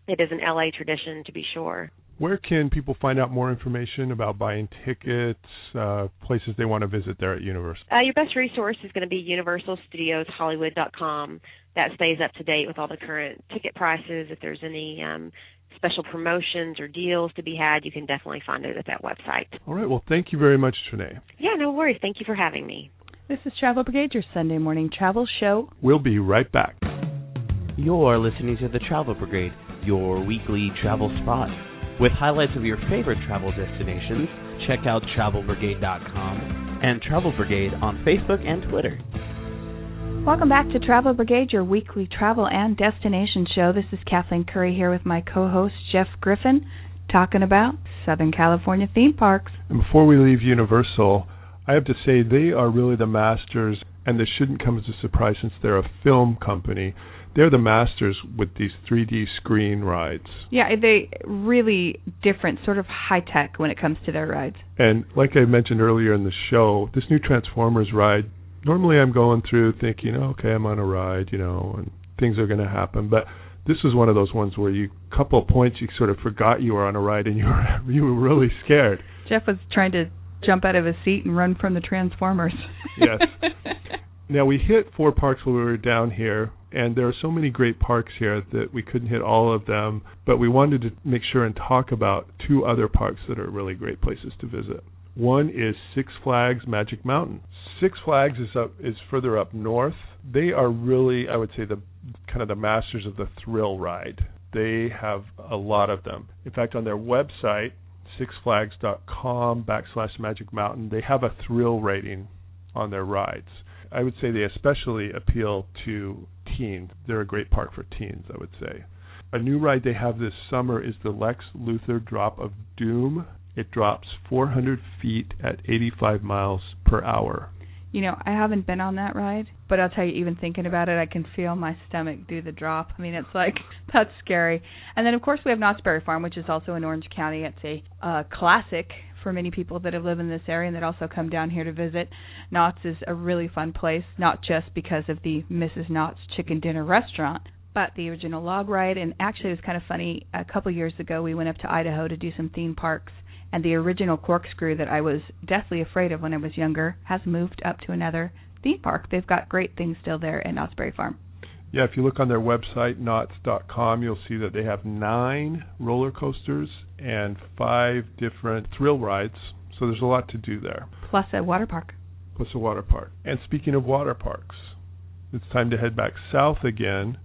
it is an LA tradition to be sure. Where can people find out more information about buying tickets, uh, places they want to visit there at Universal? Uh, your best resource is going to be UniversalStudiosHollywood.com. That stays up to date with all the current ticket prices. If there's any um, special promotions or deals to be had, you can definitely find it at that website. All right. Well, thank you very much, Trinae. Yeah, no worries. Thank you for having me. This is Travel Brigade, your Sunday morning travel show. We'll be right back. You're listening to the Travel Brigade, your weekly travel spot. With highlights of your favorite travel destinations, check out travelbrigade.com and Travel Brigade on Facebook and Twitter. Welcome back to Travel Brigade, your weekly travel and destination show. This is Kathleen Curry here with my co host Jeff Griffin, talking about Southern California theme parks. And before we leave Universal, I have to say they are really the masters, and this shouldn't come as a surprise since they're a film company. They're the masters with these 3D screen rides. Yeah, they really different, sort of high tech when it comes to their rides. And like I mentioned earlier in the show, this new Transformers ride, normally I'm going through thinking, okay, I'm on a ride, you know, and things are going to happen. But this was one of those ones where you couple of points you sort of forgot you were on a ride and you were [laughs] you were really scared. Jeff was trying to jump out of his seat and run from the Transformers. Yes. [laughs] Now we hit four parks while we were down here, and there are so many great parks here that we couldn't hit all of them. But we wanted to make sure and talk about two other parks that are really great places to visit. One is Six Flags Magic Mountain. Six Flags is up is further up north. They are really, I would say, the kind of the masters of the thrill ride. They have a lot of them. In fact, on their website, sixflags.com backslash Magic Mountain, they have a thrill rating on their rides. I would say they especially appeal to teens. They're a great park for teens, I would say. A new ride they have this summer is the Lex Luthor Drop of Doom. It drops 400 feet at 85 miles per hour. You know, I haven't been on that ride, but I'll tell you, even thinking about it, I can feel my stomach do the drop. I mean, it's like [laughs] that's scary. And then, of course, we have Knott's Berry Farm, which is also in Orange County. It's a uh, classic for many people that have lived in this area and that also come down here to visit. Knott's is a really fun place, not just because of the Mrs. Knott's Chicken Dinner Restaurant, but the original log ride. And actually, it was kind of funny. A couple years ago, we went up to Idaho to do some theme parks, and the original corkscrew that I was deathly afraid of when I was younger has moved up to another theme park. They've got great things still there Knott's Berry Farm. Yeah, if you look on their website, knotts.com, you'll see that they have nine roller coasters and five different thrill rides. So there's a lot to do there, Plus a water park. plus a water park. And speaking of water parks, it's time to head back south again,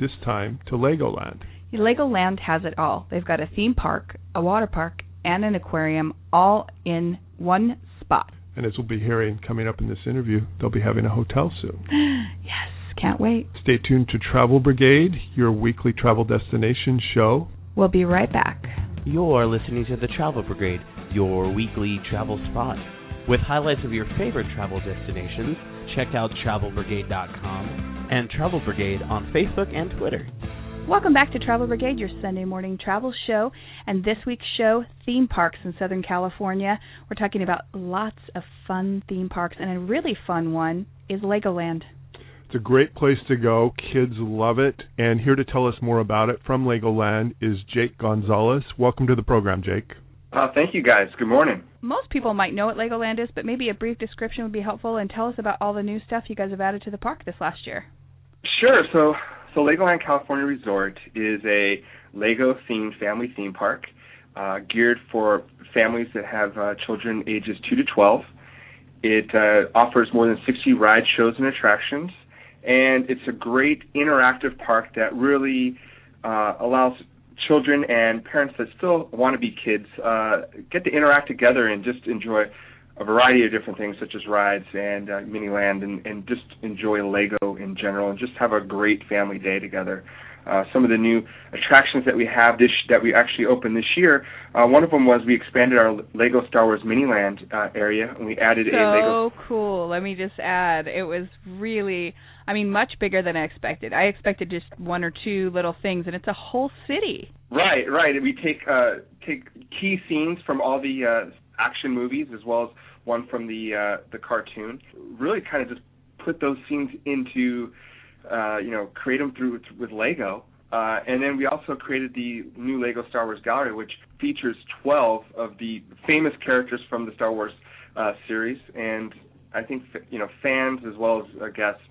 this time to Legoland. Legoland has it all. They've got a theme park, a water park, and an aquarium all in one spot. And as we'll be hearing coming up in this interview, they'll be having a hotel soon. [gasps] yes, can't wait. Stay tuned to Travel Brigade, your weekly travel destination show. We'll be right back. You're listening to the Travel Brigade, your weekly travel spot. With highlights of your favorite travel destinations, check out travelbrigade.com and Travel Brigade on Facebook and Twitter. Welcome back to Travel Brigade, your Sunday morning travel show. And this week's show, theme parks in Southern California. We're talking about lots of fun theme parks, and a really fun one is Legoland. It's a great place to go. Kids love it. And here to tell us more about it from Legoland is Jake Gonzalez. Welcome to the program, Jake. Uh, thank you, guys. Good morning. Most people might know what Legoland is, but maybe a brief description would be helpful. And tell us about all the new stuff you guys have added to the park this last year. Sure. So so Legoland California Resort is a Lego themed family theme park uh, geared for families that have uh, children ages 2 to 12. It uh, offers more than 60 ride shows and attractions, and it's a great interactive park that really uh, allows children and parents that still want to be kids uh, get to interact together and just enjoy a variety of different things such as rides and uh, Miniland and, and just enjoy Lego in general and just have a great family day together. Uh, some of the new attractions that we have this that we actually opened this year. Uh, one of them was we expanded our Lego Star Wars Miniland uh, area and we added so a Lego. So cool! Let me just add, it was really, I mean, much bigger than I expected. I expected just one or two little things, and it's a whole city. Right, right. We take uh, take key scenes from all the uh, action movies as well as one from the uh, the cartoon. Really, kind of just put those scenes into uh, you know create them through with Lego. Uh, and then we also created the new Lego Star Wars Gallery, which features 12 of the famous characters from the Star Wars uh, series. And I think you know fans as well as uh, guests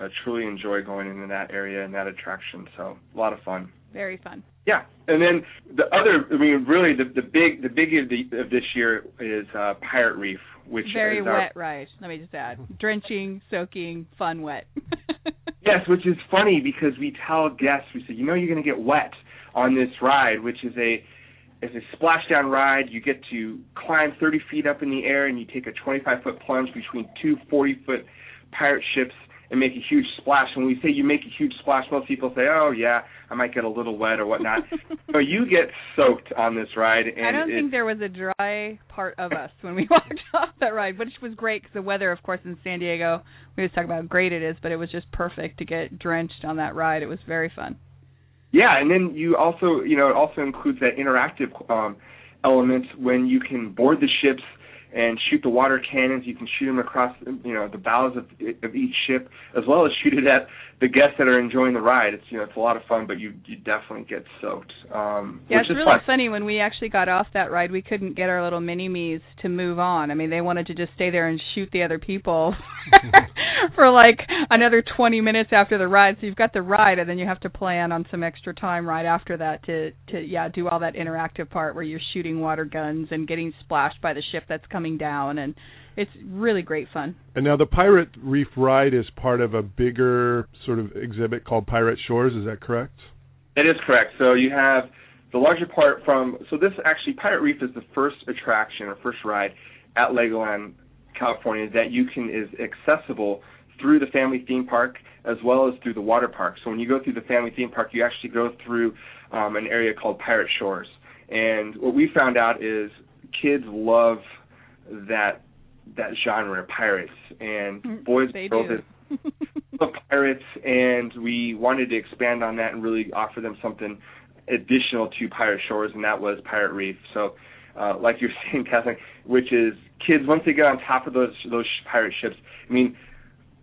uh, truly enjoy going into that area and that attraction. So a lot of fun. Very fun. Yeah, and then the other, I mean, really the the big the big of, the, of this year is uh, Pirate Reef, which very is wet our, ride. Let me just add, drenching, soaking, fun, wet. [laughs] yes, which is funny because we tell guests we say, you know, you're going to get wet on this ride, which is a is a splashdown ride. You get to climb 30 feet up in the air, and you take a 25 foot plunge between two 40 foot pirate ships and make a huge splash. And when we say you make a huge splash, most people say, "Oh yeah, I might get a little wet or whatnot." [laughs] so you get soaked on this ride. And I don't think there was a dry part of us when we [laughs] walked off that ride, which was great because the weather, of course, in San Diego, we was talking about how great it is, but it was just perfect to get drenched on that ride. It was very fun. Yeah, and then you also, you know, it also includes that interactive um, element when you can board the ships and shoot the water cannons. You can shoot them across, you know, the bows of, of each ship, as well as shoot it at the guests that are enjoying the ride. It's you know, it's a lot of fun, but you you definitely get soaked. Um, yeah, which it's is really fun. funny when we actually got off that ride. We couldn't get our little mini me's to move on. I mean, they wanted to just stay there and shoot the other people [laughs] [laughs] for like another 20 minutes after the ride. So you've got the ride, and then you have to plan on some extra time right after that to to yeah do all that interactive part where you're shooting water guns and getting splashed by the ship that's coming down, and it's really great fun. And now the Pirate Reef ride is part of a bigger sort of exhibit called Pirate Shores. Is that correct? That is correct. So you have the larger part from. So this actually Pirate Reef is the first attraction or first ride at Legoland, California that you can is accessible through the family theme park as well as through the water park. So when you go through the family theme park, you actually go through um, an area called Pirate Shores. And what we found out is kids love that that genre of pirates and boys they and girls [laughs] love pirates and we wanted to expand on that and really offer them something additional to Pirate Shores and that was Pirate Reef. So uh, like you're [laughs] saying, Kathleen, which is kids once they get on top of those those pirate ships. I mean,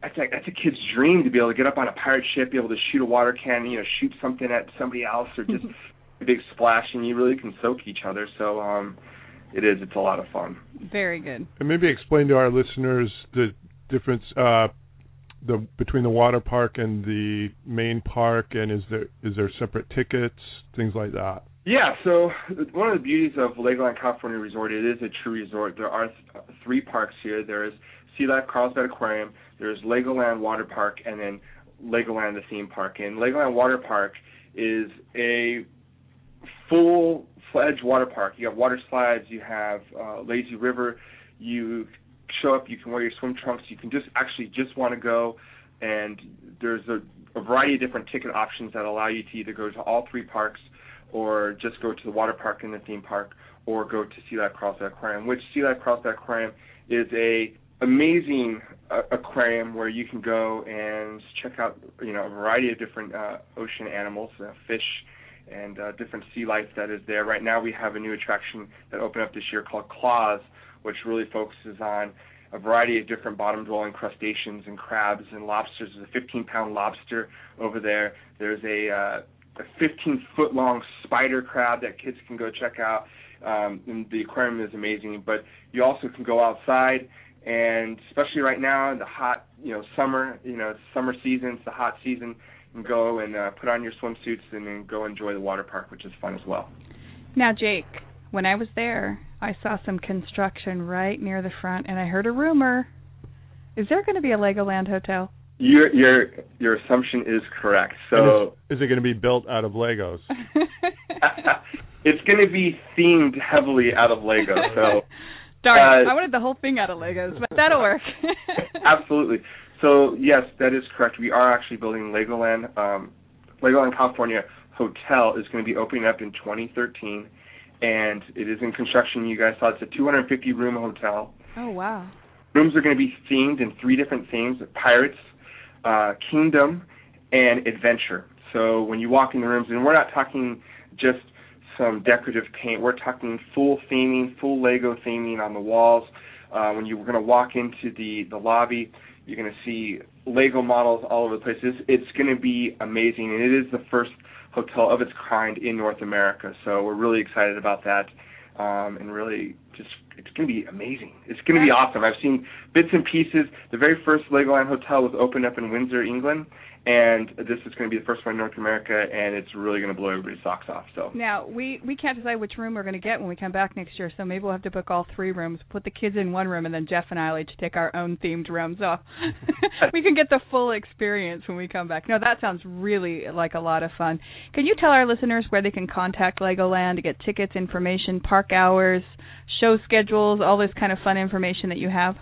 that's a, that's a kid's dream to be able to get up on a pirate ship, be able to shoot a water cannon, you know, shoot something at somebody else, or just [laughs] a big splash, and you really can soak each other. So um, it is. It's a lot of fun. Very good. And maybe explain to our listeners the difference uh, the between the water park and the main park, and is there is there separate tickets, things like that. Yeah, so one of the beauties of Legoland California Resort, it is a true resort. There are th- three parks here. There is Sea Life Carlsbad Aquarium, there's Legoland Water Park, and then Legoland the theme park. And Legoland Water Park is a full-fledged water park. You have water slides, you have uh, lazy river, you show up. You can wear your swim trunks. You can just actually just want to go, and there's a, a variety of different ticket options that allow you to either go to all three parks, or just go to the water park and the theme park, or go to Sea Life Carlsbad Aquarium. Which Sea Life Carlsbad Aquarium is a amazing uh, aquarium where you can go and check out you know a variety of different uh, ocean animals, uh, fish, and uh, different sea life that is there. Right now, we have a new attraction that opened up this year called Claws, which really focuses on a variety of different bottom-dwelling crustaceans and crabs and lobsters. There's a 15-pound lobster over there. There's a uh, a 15-foot-long spider crab that kids can go check out. Um, and the aquarium is amazing, but you also can go outside and especially right now in the hot, you know, summer, you know, summer season, it's the hot season, and go and uh, put on your swimsuits and then go enjoy the water park, which is fun as well. Now, Jake, when I was there, I saw some construction right near the front, and I heard a rumor. Is there going to be a Legoland hotel? Your your your assumption is correct. So is, is it going to be built out of Legos? [laughs] it's going to be themed heavily out of Lego. So [laughs] Darn, uh, I wanted the whole thing out of Legos, but that'll work. [laughs] absolutely. So yes, that is correct. We are actually building Legoland. Um, Legoland California Hotel is going to be opening up in 2013, and it is in construction. You guys saw it's a 250 room hotel. Oh wow. Rooms are going to be themed in three different themes: pirates, uh, kingdom, and adventure. So when you walk in the rooms, and we're not talking just some decorative paint. We're talking full theming, full Lego theming on the walls. Uh, when you're going to walk into the the lobby, you're going to see Lego models all over the place. It's, it's going to be amazing, and it is the first hotel of its kind in North America. So we're really excited about that, um, and really just it's going to be amazing. It's going to be awesome. I've seen bits and pieces. The very first Legoland hotel was opened up in Windsor, England, and this is going to be the first one in North America, and it's really going to blow everybody's socks off. So now we we can't decide which room we're going to get when we come back next year. So maybe we'll have to book all three rooms, put the kids in one room, and then Jeff and I will each take our own themed rooms. So [laughs] we can get the full experience when we come back. No, that sounds really like a lot of fun. Can you tell our listeners where they can contact Legoland to get tickets, information, park hours, show schedules, all this kind of fun information that you have?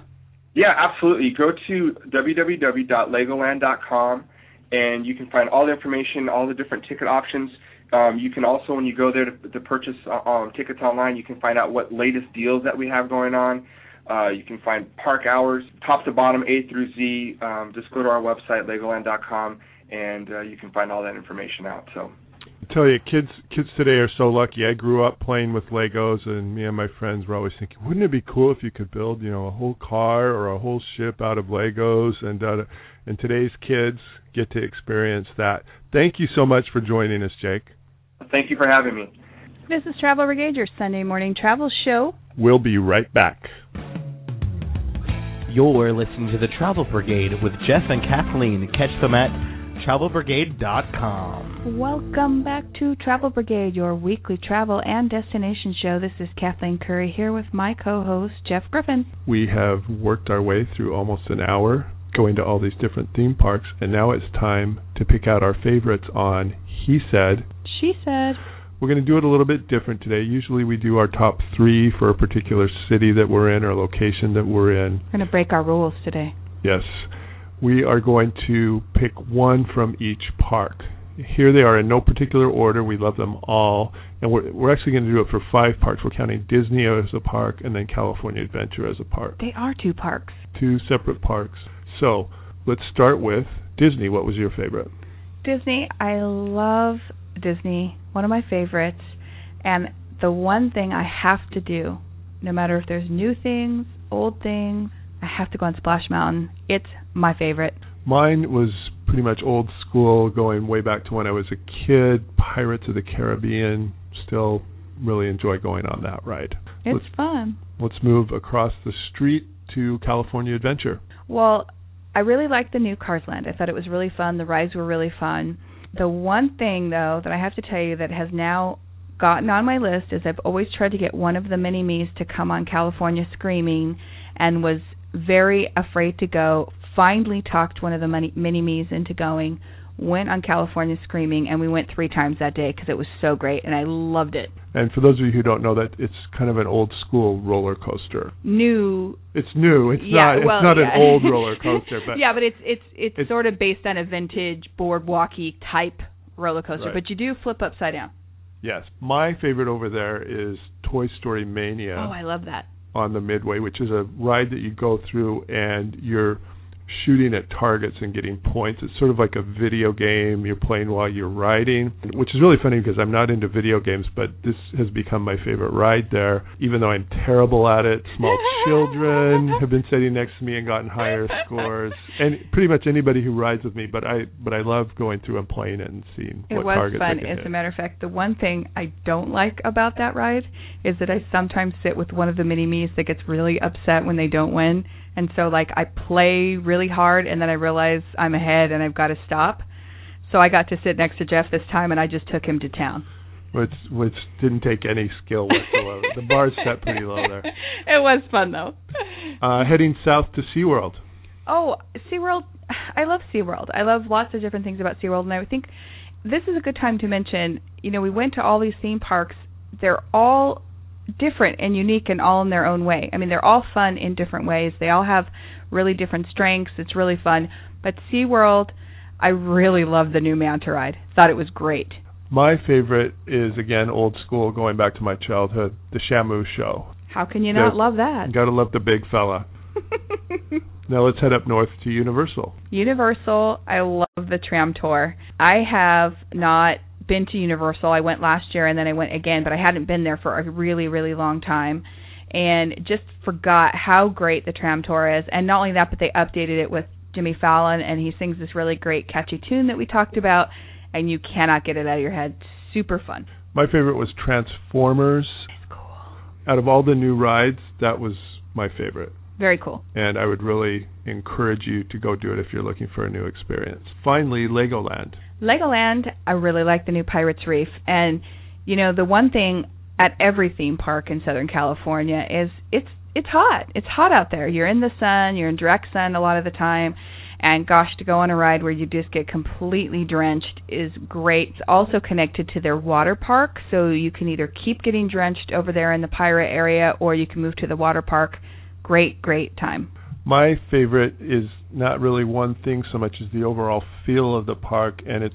Yeah, absolutely. Go to www.legoland.com and you can find all the information, all the different ticket options. Um, you can also, when you go there to, to purchase uh, um, tickets online, you can find out what latest deals that we have going on. Uh, you can find park hours, top to bottom, A through Z. Um, just go to our website, Legoland.com, and uh, you can find all that information out. So. I tell you, kids kids today are so lucky. I grew up playing with Legos, and me and my friends were always thinking, wouldn't it be cool if you could build, you know, a whole car or a whole ship out of Legos? And uh, and today's kids get to experience that. Thank you so much for joining us, Jake. Thank you for having me. This is Travel Brigade, your Sunday morning travel show. We'll be right back. You're listening to the Travel Brigade with Jeff and Kathleen. Catch them at travelbrigade.com. Welcome back to Travel Brigade, your weekly travel and destination show. This is Kathleen Curry here with my co host, Jeff Griffin. We have worked our way through almost an hour going to all these different theme parks, and now it's time to pick out our favorites on He Said. She Said. We're going to do it a little bit different today. Usually we do our top three for a particular city that we're in or location that we're in. We're going to break our rules today. Yes. We are going to pick one from each park. Here they are in no particular order. We love them all. And we're, we're actually going to do it for five parks. We're counting Disney as a park and then California Adventure as a park. They are two parks. Two separate parks. So let's start with Disney. What was your favorite? Disney. I love Disney. One of my favorites. And the one thing I have to do, no matter if there's new things, old things, I have to go on Splash Mountain. It's my favorite. Mine was pretty much old school, going way back to when I was a kid. Pirates of the Caribbean. Still really enjoy going on that ride. It's let's, fun. Let's move across the street to California Adventure. Well, I really liked the new Cars Land. I thought it was really fun. The rides were really fun. The one thing though that I have to tell you that has now gotten on my list is I've always tried to get one of the mini me's to come on California Screaming and was very afraid to go. Finally talked one of the mini, me's into going went on California Screaming, and we went three times that day because it was so great, and I loved it. And for those of you who don't know that, it's kind of an old school roller coaster. New. It's new. It's yeah, not. It's not yeah. an old roller coaster, [laughs] but yeah, but it's it's it's, It's- sort of based on a vintage boardwalky type roller coaster, Right. but you do flip upside down. yes, my favorite over there is Toy Story Mania. Oh, I love that. On the Midway, which is a ride that you go through and you're shooting at targets and getting points. It's sort of like a video game you're playing while you're riding, which is really funny because I'm not into video games, but this has become my favorite ride there, even though I'm terrible at it. Small [laughs] children have been sitting next to me and gotten higher scores, [laughs] and pretty much anybody who rides with me. But I, but I love going through and playing it and seeing It what was targets I fun. can As hit. a matter of fact, the one thing I don't like about that ride is that I sometimes sit with one of the mini me's that gets really upset when they don't win. And so like I play really hard and then I realize I'm ahead and I've got to stop. So I got to sit next to Jeff this time and I just took him to town. which which didn't take any skill whatsoever. the bar's set pretty low there. [laughs] It was fun though. Uh, heading south to SeaWorld. Oh, SeaWorld. I love SeaWorld. I love lots of different things about SeaWorld, and I think this is a good time to mention, you know, we went to all these theme parks. They're all different and unique and all in their own way. I mean, they're all fun in different ways. They all have really different strengths. It's really fun. But SeaWorld, I really love the new manta ride. Thought it was great. My favorite is again old school, going back to my childhood, the Shamu show. How can you not There's- love that? Gotta love the big fella. [laughs] Now let's head up north to Universal. Universal, I love the tram tour. I have not been to Universal. I went last year and then I went again, but I hadn't been there for a really, really long time. And just forgot how great the tram tour is. And not only that, but they updated it with Jimmy Fallon, and he sings this really great, catchy tune that we talked about, and you cannot get it out of your head. Super fun. My favorite was Transformers. Out of all the new rides, that was my favorite. Very cool. And I would really encourage you to go do it if you're looking for a new experience. Finally, Legoland. Legoland, I really like the new Pirates Reef. And you know, the one thing at every theme park in Southern California is it's it's hot. It's hot out there. You're in the sun, you're in direct sun a lot of the time. And gosh, to go on a ride where you just get completely drenched is great. It's also connected to their water park, so you can either keep getting drenched over there in the pirate area or you can move to the water park. Great, great time. My favorite is not really one thing so much as the overall feel of the park, and it's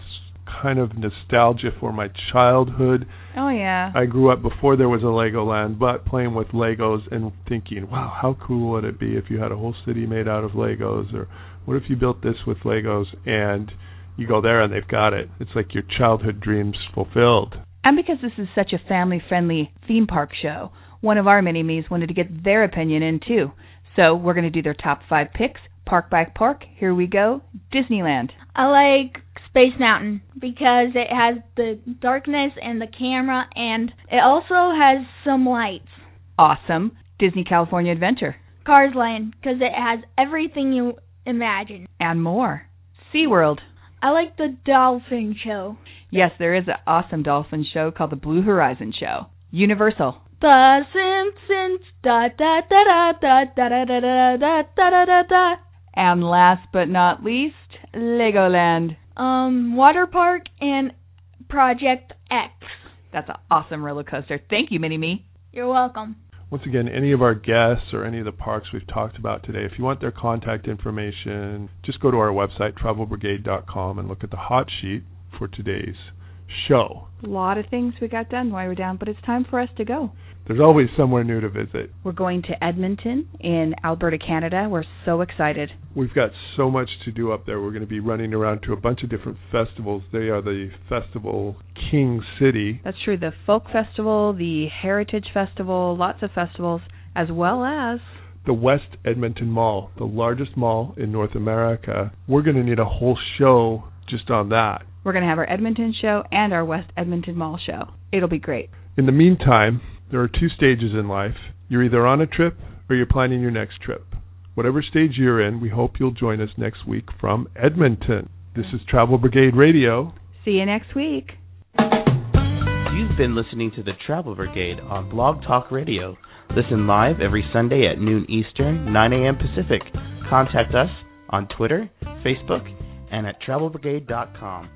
kind of nostalgia for my childhood. Oh yeah. I grew up before there was a Legoland, but playing with Legos and thinking, wow, how cool would it be if you had a whole city made out of Legos? Or what if you built this with Legos and you go there and they've got it? It's like your childhood dreams fulfilled. And because this is such a family friendly theme park show, one of our mini me's wanted to get their opinion in too. So we're going to do their top five picks, park by park. Here we go Disneyland. I like Space Mountain because it has the darkness and the camera, and it also has some lights. Awesome. Disney California Adventure. Cars Land because it has everything you imagine. And more. SeaWorld. I like the Dolphin Show. Yes, there is an awesome dolphin show called the Blue Horizon Show. Universal. The Simpsons. Da da da da da da da da da da da da da da. And last but not least, Legoland. Um, Water Park and Project X. That's an awesome roller coaster. Thank you, Mini Me. You're welcome. Once again, any of our guests or any of the parks we've talked about today, if you want their contact information, just go to our website, travelbrigade.com, and look at the hot sheet for today's show. A lot of things we got done while we were down, but it's time for us to go. There's always somewhere new to visit. We're going to Edmonton in Alberta, Canada. We're so excited. We've got so much to do up there. We're going to be running around to a bunch of different festivals. They are the Festival King City. That's true. The Folk Festival, the Heritage Festival, lots of festivals, as well as the West Edmonton Mall, the largest mall in North America. We're going to need a whole show just on that. We're going to have our Edmonton show and our West Edmonton Mall show. It'll be great. In the meantime, there are two stages in life. You're either on a trip or you're planning your next trip. Whatever stage you're in, we hope you'll join us next week from Edmonton. This is Travel Brigade Radio. See you next week. You've been listening to the Travel Brigade on Blog Talk Radio. Listen live every Sunday at noon Eastern, 9 a.m. Pacific. Contact us on Twitter, Facebook, and at travelbrigade.com.